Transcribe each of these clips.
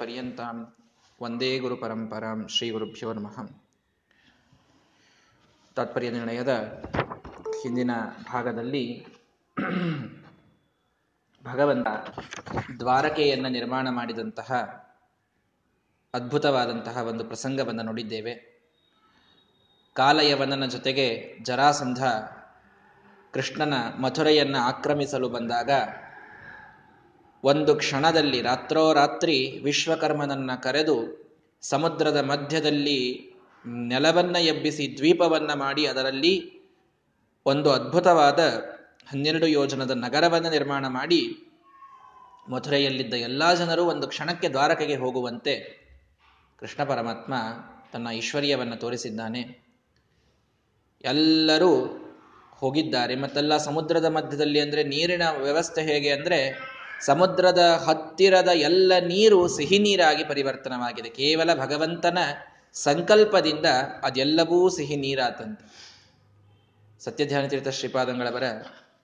ಪರ್ಯಂತಾಂ ಒಂದೇ ಗುರು ಪರಂಪರಾಂ ಶ್ರೀ ಗುರುಭ್ಯೋ ನಮಃ. ತಾತ್ಪರ್ಯ ನಿರ್ಣಯದ ಹಿಂದಿನ ಭಾಗದಲ್ಲಿ ಭಗವಂತ ದ್ವಾರಕೆಯನ್ನು ನಿರ್ಮಾಣ ಮಾಡಿದಂತಹ ಅದ್ಭುತವಾದಂತಹ ಒಂದು ಪ್ರಸಂಗವನ್ನು ನೋಡಿದ್ದೇವೆ. ಕಾಲಯವನನ ಜೊತೆಗೆ ಜರಾಸಂಧ ಕೃಷ್ಣನ ಮಥುರೆಯನ್ನು ಆಕ್ರಮಿಸಲು ಬಂದಾಗ ಒಂದು ಕ್ಷಣದಲ್ಲಿ ರಾತ್ರೋರಾತ್ರಿ ವಿಶ್ವಕರ್ಮನನ್ನ ಕರೆದು ಸಮುದ್ರದ ಮಧ್ಯದಲ್ಲಿ ನೆಲವನ್ನ ಎಬ್ಬಿಸಿ ದ್ವೀಪವನ್ನ ಮಾಡಿ ಅದರಲ್ಲಿ ಒಂದು ಅದ್ಭುತವಾದ ಹನ್ನೆರಡು ಯೋಜನದ ನಗರವನ್ನು ನಿರ್ಮಾಣ ಮಾಡಿ ಮಥುರೆಯಲ್ಲಿದ್ದ ಎಲ್ಲ ಜನರು ಒಂದು ಕ್ಷಣಕ್ಕೆ ದ್ವಾರಕೆಗೆ ಹೋಗುವಂತೆ ಕೃಷ್ಣ ಪರಮಾತ್ಮ ತನ್ನ ಐಶ್ವರ್ಯವನ್ನು ತೋರಿಸಿದ್ದಾನೆ. ಎಲ್ಲರೂ ಹೋಗಿದ್ದಾರೆ ಮತ್ತೆಲ್ಲ ಸಮುದ್ರದ ಮಧ್ಯದಲ್ಲಿ ಅಂದರೆ ನೀರಿನ ವ್ಯವಸ್ಥೆ ಹೇಗೆ ಅಂದರೆ ಸಮುದ್ರದ ಹತ್ತಿರದ ಎಲ್ಲ ನೀರು ಸಿಹಿ ನೀರಾಗಿ ಪರಿವರ್ತನವಾಗಿದೆ. ಕೇವಲ ಭಗವಂತನ ಸಂಕಲ್ಪದಿಂದ ಅದೆಲ್ಲವೂ ಸಿಹಿ ನೀರಾತಂತೆ ಸತ್ಯಧ್ಯಾನತೀರ್ಥ ಶ್ರೀಪಾದಂಗಳವರ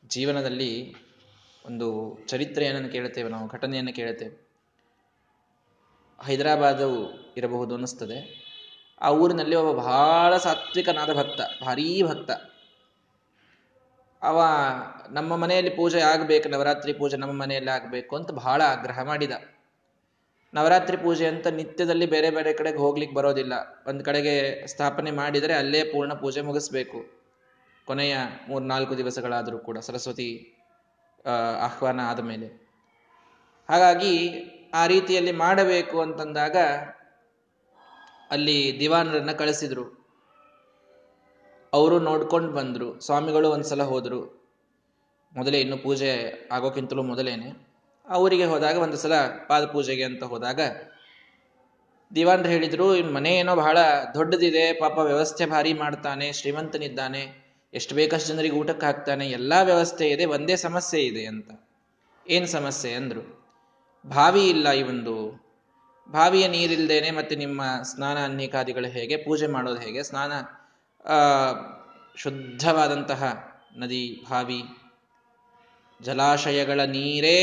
ಜೀವನದಲ್ಲಿ ಒಂದು ಚರಿತ್ರೆಯನ್ನು ಕೇಳುತ್ತೇವೆ ನಾವು, ಘಟನೆಯನ್ನು ಕೇಳುತ್ತೇವೆ. ಹೈದರಾಬಾದು ಇರಬಹುದು ಅನ್ನಿಸ್ತದೆ. ಆ ಊರಿನಲ್ಲಿ ಒಬ್ಬ ಬಹಳ ಸಾತ್ವಿಕನಾದ ಭಕ್ತ, ಭಾರೀ ಭಕ್ತ. ಅವ ನಮ್ಮ ಮನೆಯಲ್ಲಿ ಪೂಜೆ ಆಗಬೇಕು, ನವರಾತ್ರಿ ಪೂಜೆ ನಮ್ಮ ಮನೆಯಲ್ಲಿ ಆಗಬೇಕು ಅಂತ ಬಹಳ ಆಗ್ರಹ ಮಾಡಿದ. ನವರಾತ್ರಿ ಪೂಜೆ ಅಂತ ನಿತ್ಯದಲ್ಲಿ ಬೇರೆ ಬೇರೆ ಕಡೆಗೆ ಹೋಗ್ಲಿಕ್ಕೆ ಬರೋದಿಲ್ಲ. ಒಂದು ಕಡೆಗೆ ಸ್ಥಾಪನೆ ಮಾಡಿದರೆ ಅಲ್ಲೇ ಪೂರ್ಣ ಪೂಜೆ ಮುಗಿಸ್ಬೇಕು. ಕೊನೆಯ ಮೂರ್ನಾಲ್ಕು ದಿವಸಗಳಾದರೂ ಕೂಡ ಸರಸ್ವತಿ ಆಹ್ವಾನ ಆದ ಮೇಲೆ. ಹಾಗಾಗಿ ಆ ರೀತಿಯಲ್ಲಿ ಮಾಡಬೇಕು ಅಂತಂದಾಗ ಅಲ್ಲಿ ದಿವಾನರನ್ನ ಕಳಿಸಿದ್ರು. ಅವರು ನೋಡ್ಕೊಂಡು ಬಂದರು, ಸ್ವಾಮಿಗಳು ಒಂದ್ಸಲ ಹೋದರು. ಮೊದಲೇ ಇನ್ನು ಪೂಜೆ ಆಗೋಕ್ಕಿಂತಲೂ ಮೊದಲೇನೆ. ಅವರಿಗೆ ಹೋದಾಗ ಒಂದು ಸಲ ಪಾದ ಪೂಜೆಗೆ ಅಂತ ಹೋದಾಗ ದಿವಾನ್ರು ಹೇಳಿದ್ರು ಇನ್ ಮನೆ ಏನೋ ಬಹಳ ದೊಡ್ಡದಿದೆ, ಪಾಪ ವ್ಯವಸ್ಥೆ ಭಾರಿ ಮಾಡ್ತಾನೆ, ಶ್ರೀಮಂತನಿದ್ದಾನೆ, ಎಷ್ಟು ಬೇಕಷ್ಟು ಜನರಿಗೆ ಊಟಕ್ಕೆ ಹಾಕ್ತಾನೆ, ಎಲ್ಲ ವ್ಯವಸ್ಥೆ ಇದೆ, ಒಂದೇ ಸಮಸ್ಯೆ ಇದೆ ಅಂತ. ಏನು ಸಮಸ್ಯೆ? ಅಂದ್ರು. ಬಾವಿ ಇಲ್ಲ ಒಂದು, ಬಾವಿಯ ನೀರಿಲ್ದೇನೆ ಮತ್ತೆ ನಿಮ್ಮ ಸ್ನಾನ ಅನ್ನೇಕಾದಿಗಳು ಹೇಗೆ, ಪೂಜೆ ಮಾಡೋದು ಹೇಗೆ, ಸ್ನಾನ ಶುದ್ಧವಾದಂತಹ ನದಿ ಭಾವಿ ಜಲಾಶಯಗಳ ನೀರೇ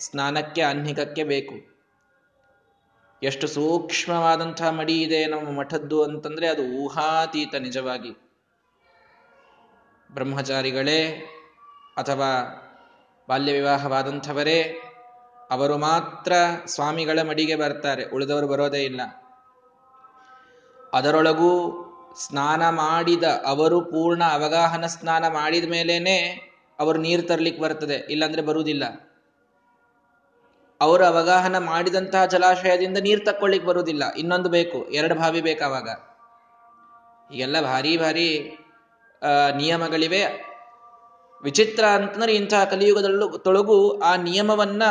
ಸ್ನಾನಕ್ಕೆ ಅನ್ಹಿಕಕ್ಕೆ ಬೇಕು. ಎಷ್ಟು ಸೂಕ್ಷ್ಮವಾದಂತಹ ಮಡಿ ಇದೆ ನಮ್ಮ ಮಠದ್ದು ಅಂತಂದ್ರೆ ಅದು ಊಹಾತೀತ ನಿಜವಾಗಿ. ಬ್ರಹ್ಮಚಾರಿಗಳೇ ಅಥವಾ ಬಾಲ್ಯ ವಿವಾಹವಾದಂಥವರೇ ಅವರು ಮಾತ್ರ ಸ್ವಾಮಿಗಳ ಮಡಿಗೆ ಬರ್ತಾರೆ, ಉಳಿದವರು ಬರೋದೇ ಇಲ್ಲ. ಅದರೊಳಗೂ ಸ್ನಾನ ಮಾಡಿದ ಅವರು ಪೂರ್ಣ ಅವಗಾಹನ ಸ್ನಾನ ಮಾಡಿದ ಮೇಲೇನೆ ಅವರು ನೀರು ತರ್ಲಿಕ್ಕೆ ಬರ್ತದೆ, ಇಲ್ಲಾಂದ್ರೆ ಬರುವುದಿಲ್ಲ. ಅವರು ಅವಗಾಹನ ಮಾಡಿದಂತಹ ಜಲಾಶಯದಿಂದ ನೀರು ತಕ್ಕೊಳ್ಳಿಕ್ ಬರುವುದಿಲ್ಲ, ಇನ್ನೊಂದು ಬೇಕು, ಎರಡು ಬಾವಿ ಬೇಕಾವಾಗ ಈಗೆಲ್ಲ ಭಾರಿ ಭಾರಿ ನಿಯಮಗಳಿವೆ. ವಿಚಿತ್ರ ಅಂತಂದ್ರೆ ಇಂತಹ ಕಲಿಯುಗದಲ್ಲೂ ತೊಳಗು ಆ ನಿಯಮವನ್ನ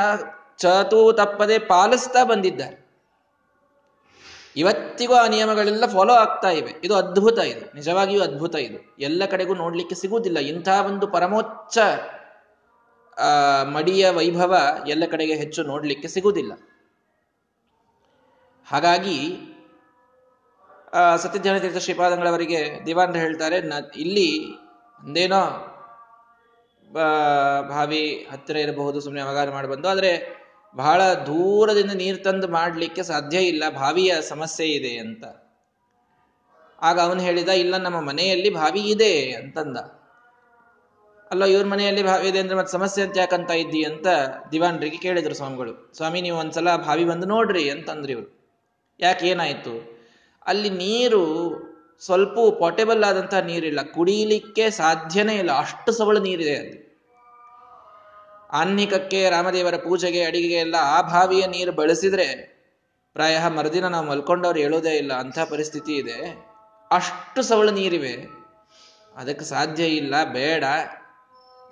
ಚತು ತಪ್ಪದೆ ಪಾಲಿಸ್ತಾ ಬಂದಿದ್ದಾರೆ. ಇವತ್ತಿಗೂ ಆ ನಿಯಮಗಳೆಲ್ಲ ಫಾಲೋ ಆಗ್ತಾ ಇವೆ. ಇದು ಅದ್ಭುತ ಇದು. ನಿಜವಾಗಿಯೂ ಅದ್ಭುತ ಇದು. ಎಲ್ಲ ಕಡೆಗೂ ನೋಡ್ಲಿಕ್ಕೆ ಸಿಗುವುದಿಲ್ಲ. ಇಂಥ ಒಂದು ಪರಮೋಚ್ಚ ಮಡಿಯ ವೈಭವ ಎಲ್ಲ ಕಡೆಗೆ ಹೆಚ್ಚು ನೋಡ್ಲಿಕ್ಕೆ ಸಿಗುವುದಿಲ್ಲ. ಹಾಗಾಗಿ ಸತ್ಯಜ್ಞಾನ ತೀರ್ಥ ಶ್ರೀಪಾದಂಗಳವರಿಗೆ ದಿವಾನ್ರ ಹೇಳ್ತಾರೆ, ನ, ಇಲ್ಲಿ ಒಂದೇನೋ ಭಾವಿ ಹತ್ತಿರ ಇರಬಹುದು ಸುಮ್ಮನೆ ಅವಗಾರ ಮಾಡಿ ಬಂದು, ಆದರೆ ಬಹಳ ದೂರದಿಂದ ನೀರು ತಂದು ಮಾಡಲಿಕ್ಕೆ ಸಾಧ್ಯ ಇಲ್ಲ, ಬಾವಿಯ ಸಮಸ್ಯೆ ಇದೆ ಅಂತ. ಆಗ ಅವನು ಹೇಳಿದ, ಇಲ್ಲ, ನಮ್ಮ ಮನೆಯಲ್ಲಿ ಬಾವಿ ಇದೆ ಅಂತಂದ. ಅಲ್ಲ, ಇವ್ರ ಮನೆಯಲ್ಲಿ ಬಾವಿ ಇದೆ ಅಂದ್ರೆ ಮತ್ತೆ ಸಮಸ್ಯೆ ಅಂತ ಯಾಕಂತ ಇದ್ದಿ ಅಂತ ದಿವಾನ್ರಿಗೆ ಕೇಳಿದ್ರು ಸ್ವಾಮಿಗಳು. ಸ್ವಾಮಿ, ನೀವು ಒಂದ್ಸಲ ಬಾವಿ ಬಂದು ನೋಡ್ರಿ ಅಂತಂದ್ರಿ ಇವ್ರು. ಯಾಕೆ ಏನಾಯ್ತು? ಅಲ್ಲಿ ನೀರು ಸ್ವಲ್ಪ ಪೋರ್ಟೇಬಲ್ ಆದಂತಹ ನೀರಿಲ್ಲ. ಕುಡಿಯಲಿಕ್ಕೆ ಸಾಧ್ಯನೇ ಇಲ್ಲ. ಅಷ್ಟು ಸವಳು ನೀರಿದೆ ಅಲ್ಲಿ. ಆನ್ನಿಕಕ್ಕೆ ರಾಮದೇವರ ಪೂಜೆಗೆ, ಅಡಿಗೆಗೆ ಎಲ್ಲ ಆ ಬಾವಿಯ ನೀರು ಬಳಸಿದ್ರೆ ಪ್ರಾಯ ಮರುದಿನ ನಾವು ಮಲ್ಕೊಂಡವ್ರು ಹೇಳೋದೇ ಇಲ್ಲ. ಅಂತ ಪರಿಸ್ಥಿತಿ ಇದೆ. ಅಷ್ಟು ಸವಳು ನೀರಿವೆ. ಅದಕ್ಕೆ ಸಾಧ್ಯ ಇಲ್ಲ. ಬೇಡ.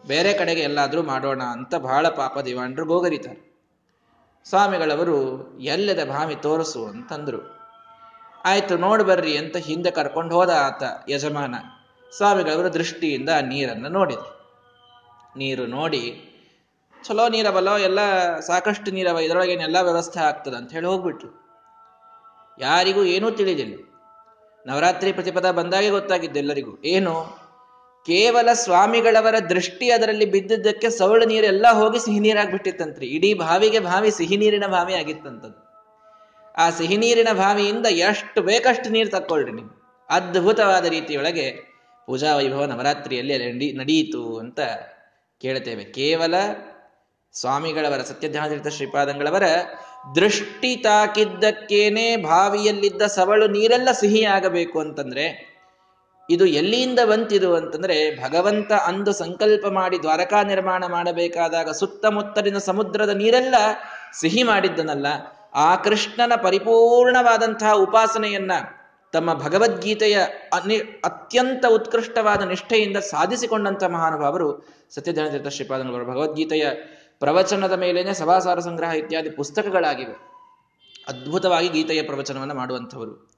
ಬೇರೆ ಕಡೆಗೆ ಎಲ್ಲಾದರೂ ಮಾಡೋಣ ಅಂತ ಬಹಳ ಪಾಪ ದಿವಾಂಡ್ರು ಗೋಗರಿತಾರೆ. ಸ್ವಾಮಿಗಳವರು, ಎಲ್ಲದ ಭಾವಿ ತೋರಿಸು ಅಂತಂದ್ರು. ಆಯ್ತು, ನೋಡಿ ಬರ್ರಿ ಅಂತ ಹಿಂದೆ ಕರ್ಕೊಂಡು ಹೋದ ಆತ ಯಜಮಾನ. ಸ್ವಾಮಿಗಳವರು ದೃಷ್ಟಿಯಿಂದ ನೀರನ್ನು ನೋಡಿದ್ರು. ನೀರು ನೋಡಿ ಚಲೋ ನೀರವಲ್ಲೋ, ಎಲ್ಲ ಸಾಕಷ್ಟು ನೀರವ ಇದರೊಳಗೇನೆಲ್ಲ ವ್ಯವಸ್ಥೆ ಆಗ್ತದೆ ಅಂತ ಹೇಳಿ ಹೋಗ್ಬಿಟ್ರು. ಯಾರಿಗೂ ಏನೂ ತಿಳಿದಿಲ್ಲ. ನವರಾತ್ರಿ ಪ್ರತಿಪದ ಬಂದಾಗೆ ಗೊತ್ತಾಗಿದ್ದು ಎಲ್ಲರಿಗೂ. ಏನು? ಕೇವಲ ಸ್ವಾಮಿಗಳವರ ದೃಷ್ಟಿ ಅದರಲ್ಲಿ ಬಿದ್ದಿದ್ದಕ್ಕೆ ಸವಳು ನೀರೆಲ್ಲ ಹೋಗಿ ಸಿಹಿ ನೀರಾಗ್ಬಿಟ್ಟಿತ್ತಂತ್ರಿ. ಇಡೀ ಬಾವಿಗೆ ಬಾವಿ ಸಿಹಿ ನೀರಿನ ಬಾವಿ ಆಗಿತ್ತಂತದ್ದು. ಆ ಸಿಹಿ ನೀರಿನ ಬಾವಿಯಿಂದ ಎಷ್ಟು ಬೇಕಷ್ಟು ನೀರು ತಕ್ಕೊಳ್ರಿ ನೀವು. ಅದ್ಭುತವಾದ ರೀತಿಯೊಳಗೆ ಪೂಜಾ ವೈಭವ ನವರಾತ್ರಿಯಲ್ಲಿ ನಡಿ ನಡೆಯಿತು ಅಂತ ಕೇಳ್ತೇವೆ. ಕೇವಲ ಸ್ವಾಮಿಗಳವರ ಸತ್ಯಧ್ಯಾನತೀರ್ಥ ಶ್ರೀಪಾದಂಗಳವರ ದೃಷ್ಟಿ ತಾಕಿದ್ದಕ್ಕೇನೆ ಬಾವಿಯಲ್ಲಿದ್ದ ಸವಳು ನೀರೆಲ್ಲ ಸಿಹಿಯಾಗಬೇಕು ಅಂತಂದ್ರೆ, ಇದು ಎಲ್ಲಿಯಿಂದ ಬಂತಿದು ಅಂತಂದ್ರೆ, ಭಗವಂತ ಅಂದು ಸಂಕಲ್ಪ ಮಾಡಿ ದ್ವಾರಕಾ ನಿರ್ಮಾಣ ಮಾಡಬೇಕಾದಾಗ ಸುತ್ತಮುತ್ತಲಿನ ಸಮುದ್ರದ ನೀರೆಲ್ಲ ಸಿಹಿ ಮಾಡಿದ್ದನಲ್ಲ. ಆ ಕೃಷ್ಣನ ಪರಿಪೂರ್ಣವಾದಂತಹ ಉಪಾಸನೆಯನ್ನ ತಮ್ಮ ಭಗವದ್ಗೀತೆಯ ಅನಿ ಅತ್ಯಂತ ಉತ್ಕೃಷ್ಟವಾದ ನಿಷ್ಠೆಯಿಂದ ಸಾಧಿಸಿಕೊಂಡಂತಹ ಮಹಾನುಭಾವರು ಸತ್ಯಧನತೀರ್ಥ ಶ್ರೀಪಾದಂಗಳವರು. ಭಗವದ್ಗೀತೆಯ ಪ್ರವಚನದ ಮೇಲೇನೆ ಸಭಾಸಾರ ಸಂಗ್ರಹ ಇತ್ಯಾದಿ ಪುಸ್ತಕಗಳಾಗಿವೆ. ಅದ್ಭುತವಾಗಿ ಗೀತೆಯ ಪ್ರವಚನವನ್ನು ಮಾಡುವಂಥವರು.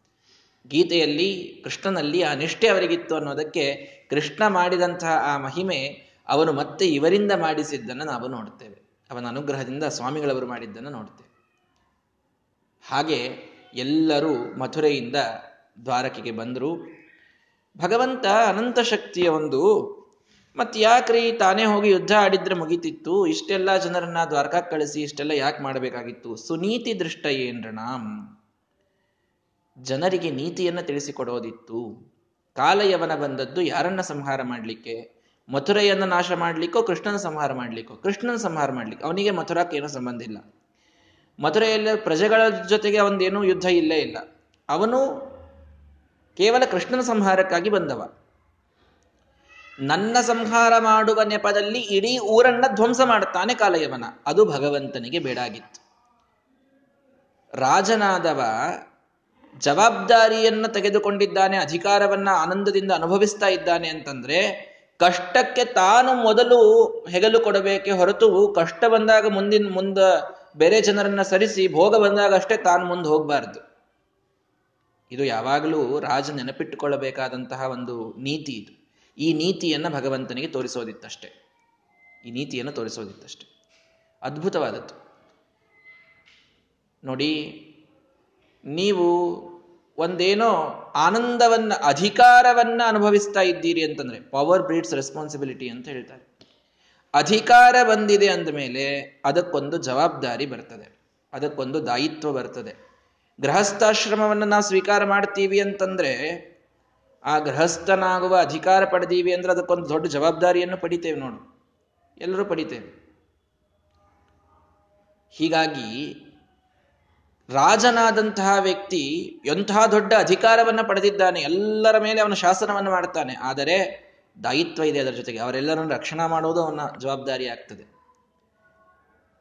ಗೀತೆಯಲ್ಲಿ ಕೃಷ್ಣನಲ್ಲಿ ಆ ನಿಷ್ಠೆ ಅವರಿಗಿತ್ತು ಅನ್ನೋದಕ್ಕೆ ಕೃಷ್ಣ ಮಾಡಿದಂತಹ ಆ ಮಹಿಮೆ ಅವನು ಮತ್ತೆ ಇವರಿಂದ ಮಾಡಿಸಿದ್ದನ್ನು ನಾವು ನೋಡ್ತೇವೆ. ಅವನ ಅನುಗ್ರಹದಿಂದ ಸ್ವಾಮಿಗಳವರು ಮಾಡಿದ್ದನ್ನು ನೋಡ್ತೇವೆ. ಹಾಗೆ ಎಲ್ಲರೂ ಮಥುರೆಯಿಂದ ದ್ವಾರಕೆಗೆ ಬಂದರು. ಭಗವಂತ ಅನಂತ ಶಕ್ತಿಯ ಒಂದು ಮತ್ ಯಾಕ್ರಿ ತಾನೇ ಹೋಗಿ ಯುದ್ಧ ಆಡಿದ್ರೆ ಮುಗಿತಿತ್ತು? ಇಷ್ಟೆಲ್ಲ ಜನರನ್ನ ದ್ವಾರಕಕ್ಕೆ ಕಳಿಸಿ, ಇಷ್ಟೆಲ್ಲ ಯಾಕೆ ಮಾಡಬೇಕಾಗಿತ್ತು? ಸುನೀತಿ ದೃಷ್ಟ ಏನ್ರಣಾಮ್ ಜನರಿಗೆ ನೀತಿಯನ್ನ ತಿಳಿಸಿಕೊಡೋದಿತ್ತು. ಕಾಲಯವನ ಬಂದದ್ದು ಯಾರನ್ನ ಸಂಹಾರ ಮಾಡಲಿಕ್ಕೆ? ಮಥುರೆಯನ್ನು ನಾಶ ಮಾಡ್ಲಿಕ್ಕೋ, ಕೃಷ್ಣನ ಸಂಹಾರ ಮಾಡ್ಲಿಕ್ಕೋ? ಕೃಷ್ಣನ ಸಂಹಾರ ಮಾಡ್ಲಿಕ್ಕೆ ಅವನಿಗೆ ಮಥುರಾಕ್ಕೆ ಏನೋ ಸಂಬಂಧ ಇಲ್ಲ. ಮಥುರೆಯಲ್ಲಿ ಪ್ರಜೆಗಳ ಜೊತೆಗೆ ಅವನದೇನೂ ಯುದ್ಧ ಇಲ್ಲೇ ಇಲ್ಲ. ಅವನು ಕೇವಲ ಕೃಷ್ಣನ ಸಂಹಾರಕ್ಕಾಗಿ ಬಂದವ. ನನ್ನ ಸಂಹಾರ ಮಾಡುವ ನೆಪದಲ್ಲಿ ಇಡೀ ಊರನ್ನ ಧ್ವಂಸ ಮಾಡುತ್ತಾನೆ ಕಾಲಯವನ. ಅದು ಭಗವಂತನಿಗೆ ಬೇಡಾಗಿತ್ತು. ರಾಜನಾದವ ಜವಾಬ್ದಾರಿಯನ್ನು ತೆಗೆದುಕೊಂಡಿದ್ದಾನೆ, ಅಧಿಕಾರವನ್ನ ಆನಂದದಿಂದ ಅನುಭವಿಸ್ತಾ ಇದ್ದಾನೆ ಅಂತಂದ್ರೆ, ಕಷ್ಟಕ್ಕೆ ತಾನು ಮೊದಲು ಹೆಗಲು ಕೊಡಬೇಕೆ ಹೊರತು ಕಷ್ಟ ಬಂದಾಗ ಮುಂದಿನ, ಮುಂದ ಬೇರೆ ಜನರನ್ನ ಸರಿಸಿ ಭೋಗ ಬಂದಾಗ ಅಷ್ಟೇ ತಾನು ಮುಂದೆ ಹೋಗಬಾರ್ದು. ಇದು ಯಾವಾಗಲೂ ರಾಜ ನೆನಪಿಟ್ಟುಕೊಳ್ಳಬೇಕಾದಂತಹ ಒಂದು ನೀತಿ ಇದು. ಈ ನೀತಿಯನ್ನು ಭಗವಂತನಿಗೆ ತೋರಿಸೋದಿತ್ತಷ್ಟೆ. ಈ ನೀತಿಯನ್ನು ತೋರಿಸೋದಿತ್ತಷ್ಟೆ. ಅದ್ಭುತವಾದದ್ದು. ನೋಡಿ, ನೀವು ಒಂದೇನೋ ಆನಂದವನ್ನು, ಅಧಿಕಾರವನ್ನು ಅನುಭವಿಸ್ತಾ ಇದ್ದೀರಿ ಅಂತಂದ್ರೆ ಪವರ್ ಬ್ರೀಡ್ಸ್ ರೆಸ್ಪಾನ್ಸಿಬಿಲಿಟಿ ಅಂತ ಹೇಳ್ತಾರೆ. ಅಧಿಕಾರ ಬಂದಿದೆ ಅಂದಮೇಲೆ ಅದಕ್ಕೊಂದು ಜವಾಬ್ದಾರಿ ಬರ್ತದೆ. ಅದಕ್ಕೊಂದು ದಾಯಿತ್ವ ಬರ್ತದೆ. ಗೃಹಸ್ಥಾಶ್ರಮವನ್ನು ನಾವು ಸ್ವೀಕಾರ ಮಾಡ್ತೀವಿ ಅಂತಂದ್ರೆ ಆ ಗೃಹಸ್ಥನಾಗುವ ಅಧಿಕಾರ ಪಡೆದೀವಿ ಅಂದ್ರೆ ಅದಕ್ಕೊಂದು ದೊಡ್ಡ ಜವಾಬ್ದಾರಿಯನ್ನು ಪಡಿತೇವೆ ನೋಡು. ಎಲ್ಲರೂ ಪಡಿತೇವೆ. ಹೀಗಾಗಿ ರಾಜನಾದಂತಹ ವ್ಯಕ್ತಿ ಎಂತಹ ದೊಡ್ಡ ಅಧಿಕಾರವನ್ನು ಪಡೆದಿದ್ದಾನೆ ಎಲ್ಲರ ಮೇಲೆ ಅವನ ಶಾಸನವನ್ನು ಮಾಡ್ತಾನೆ ಆದರೆ ದಾಯಿತ್ವ ಇದೆ ಅದರ ಜೊತೆಗೆ. ಅವರೆಲ್ಲರನ್ನು ರಕ್ಷಣಾ ಮಾಡೋದು ಅವನ ಜವಾಬ್ದಾರಿ ಆಗ್ತದೆ.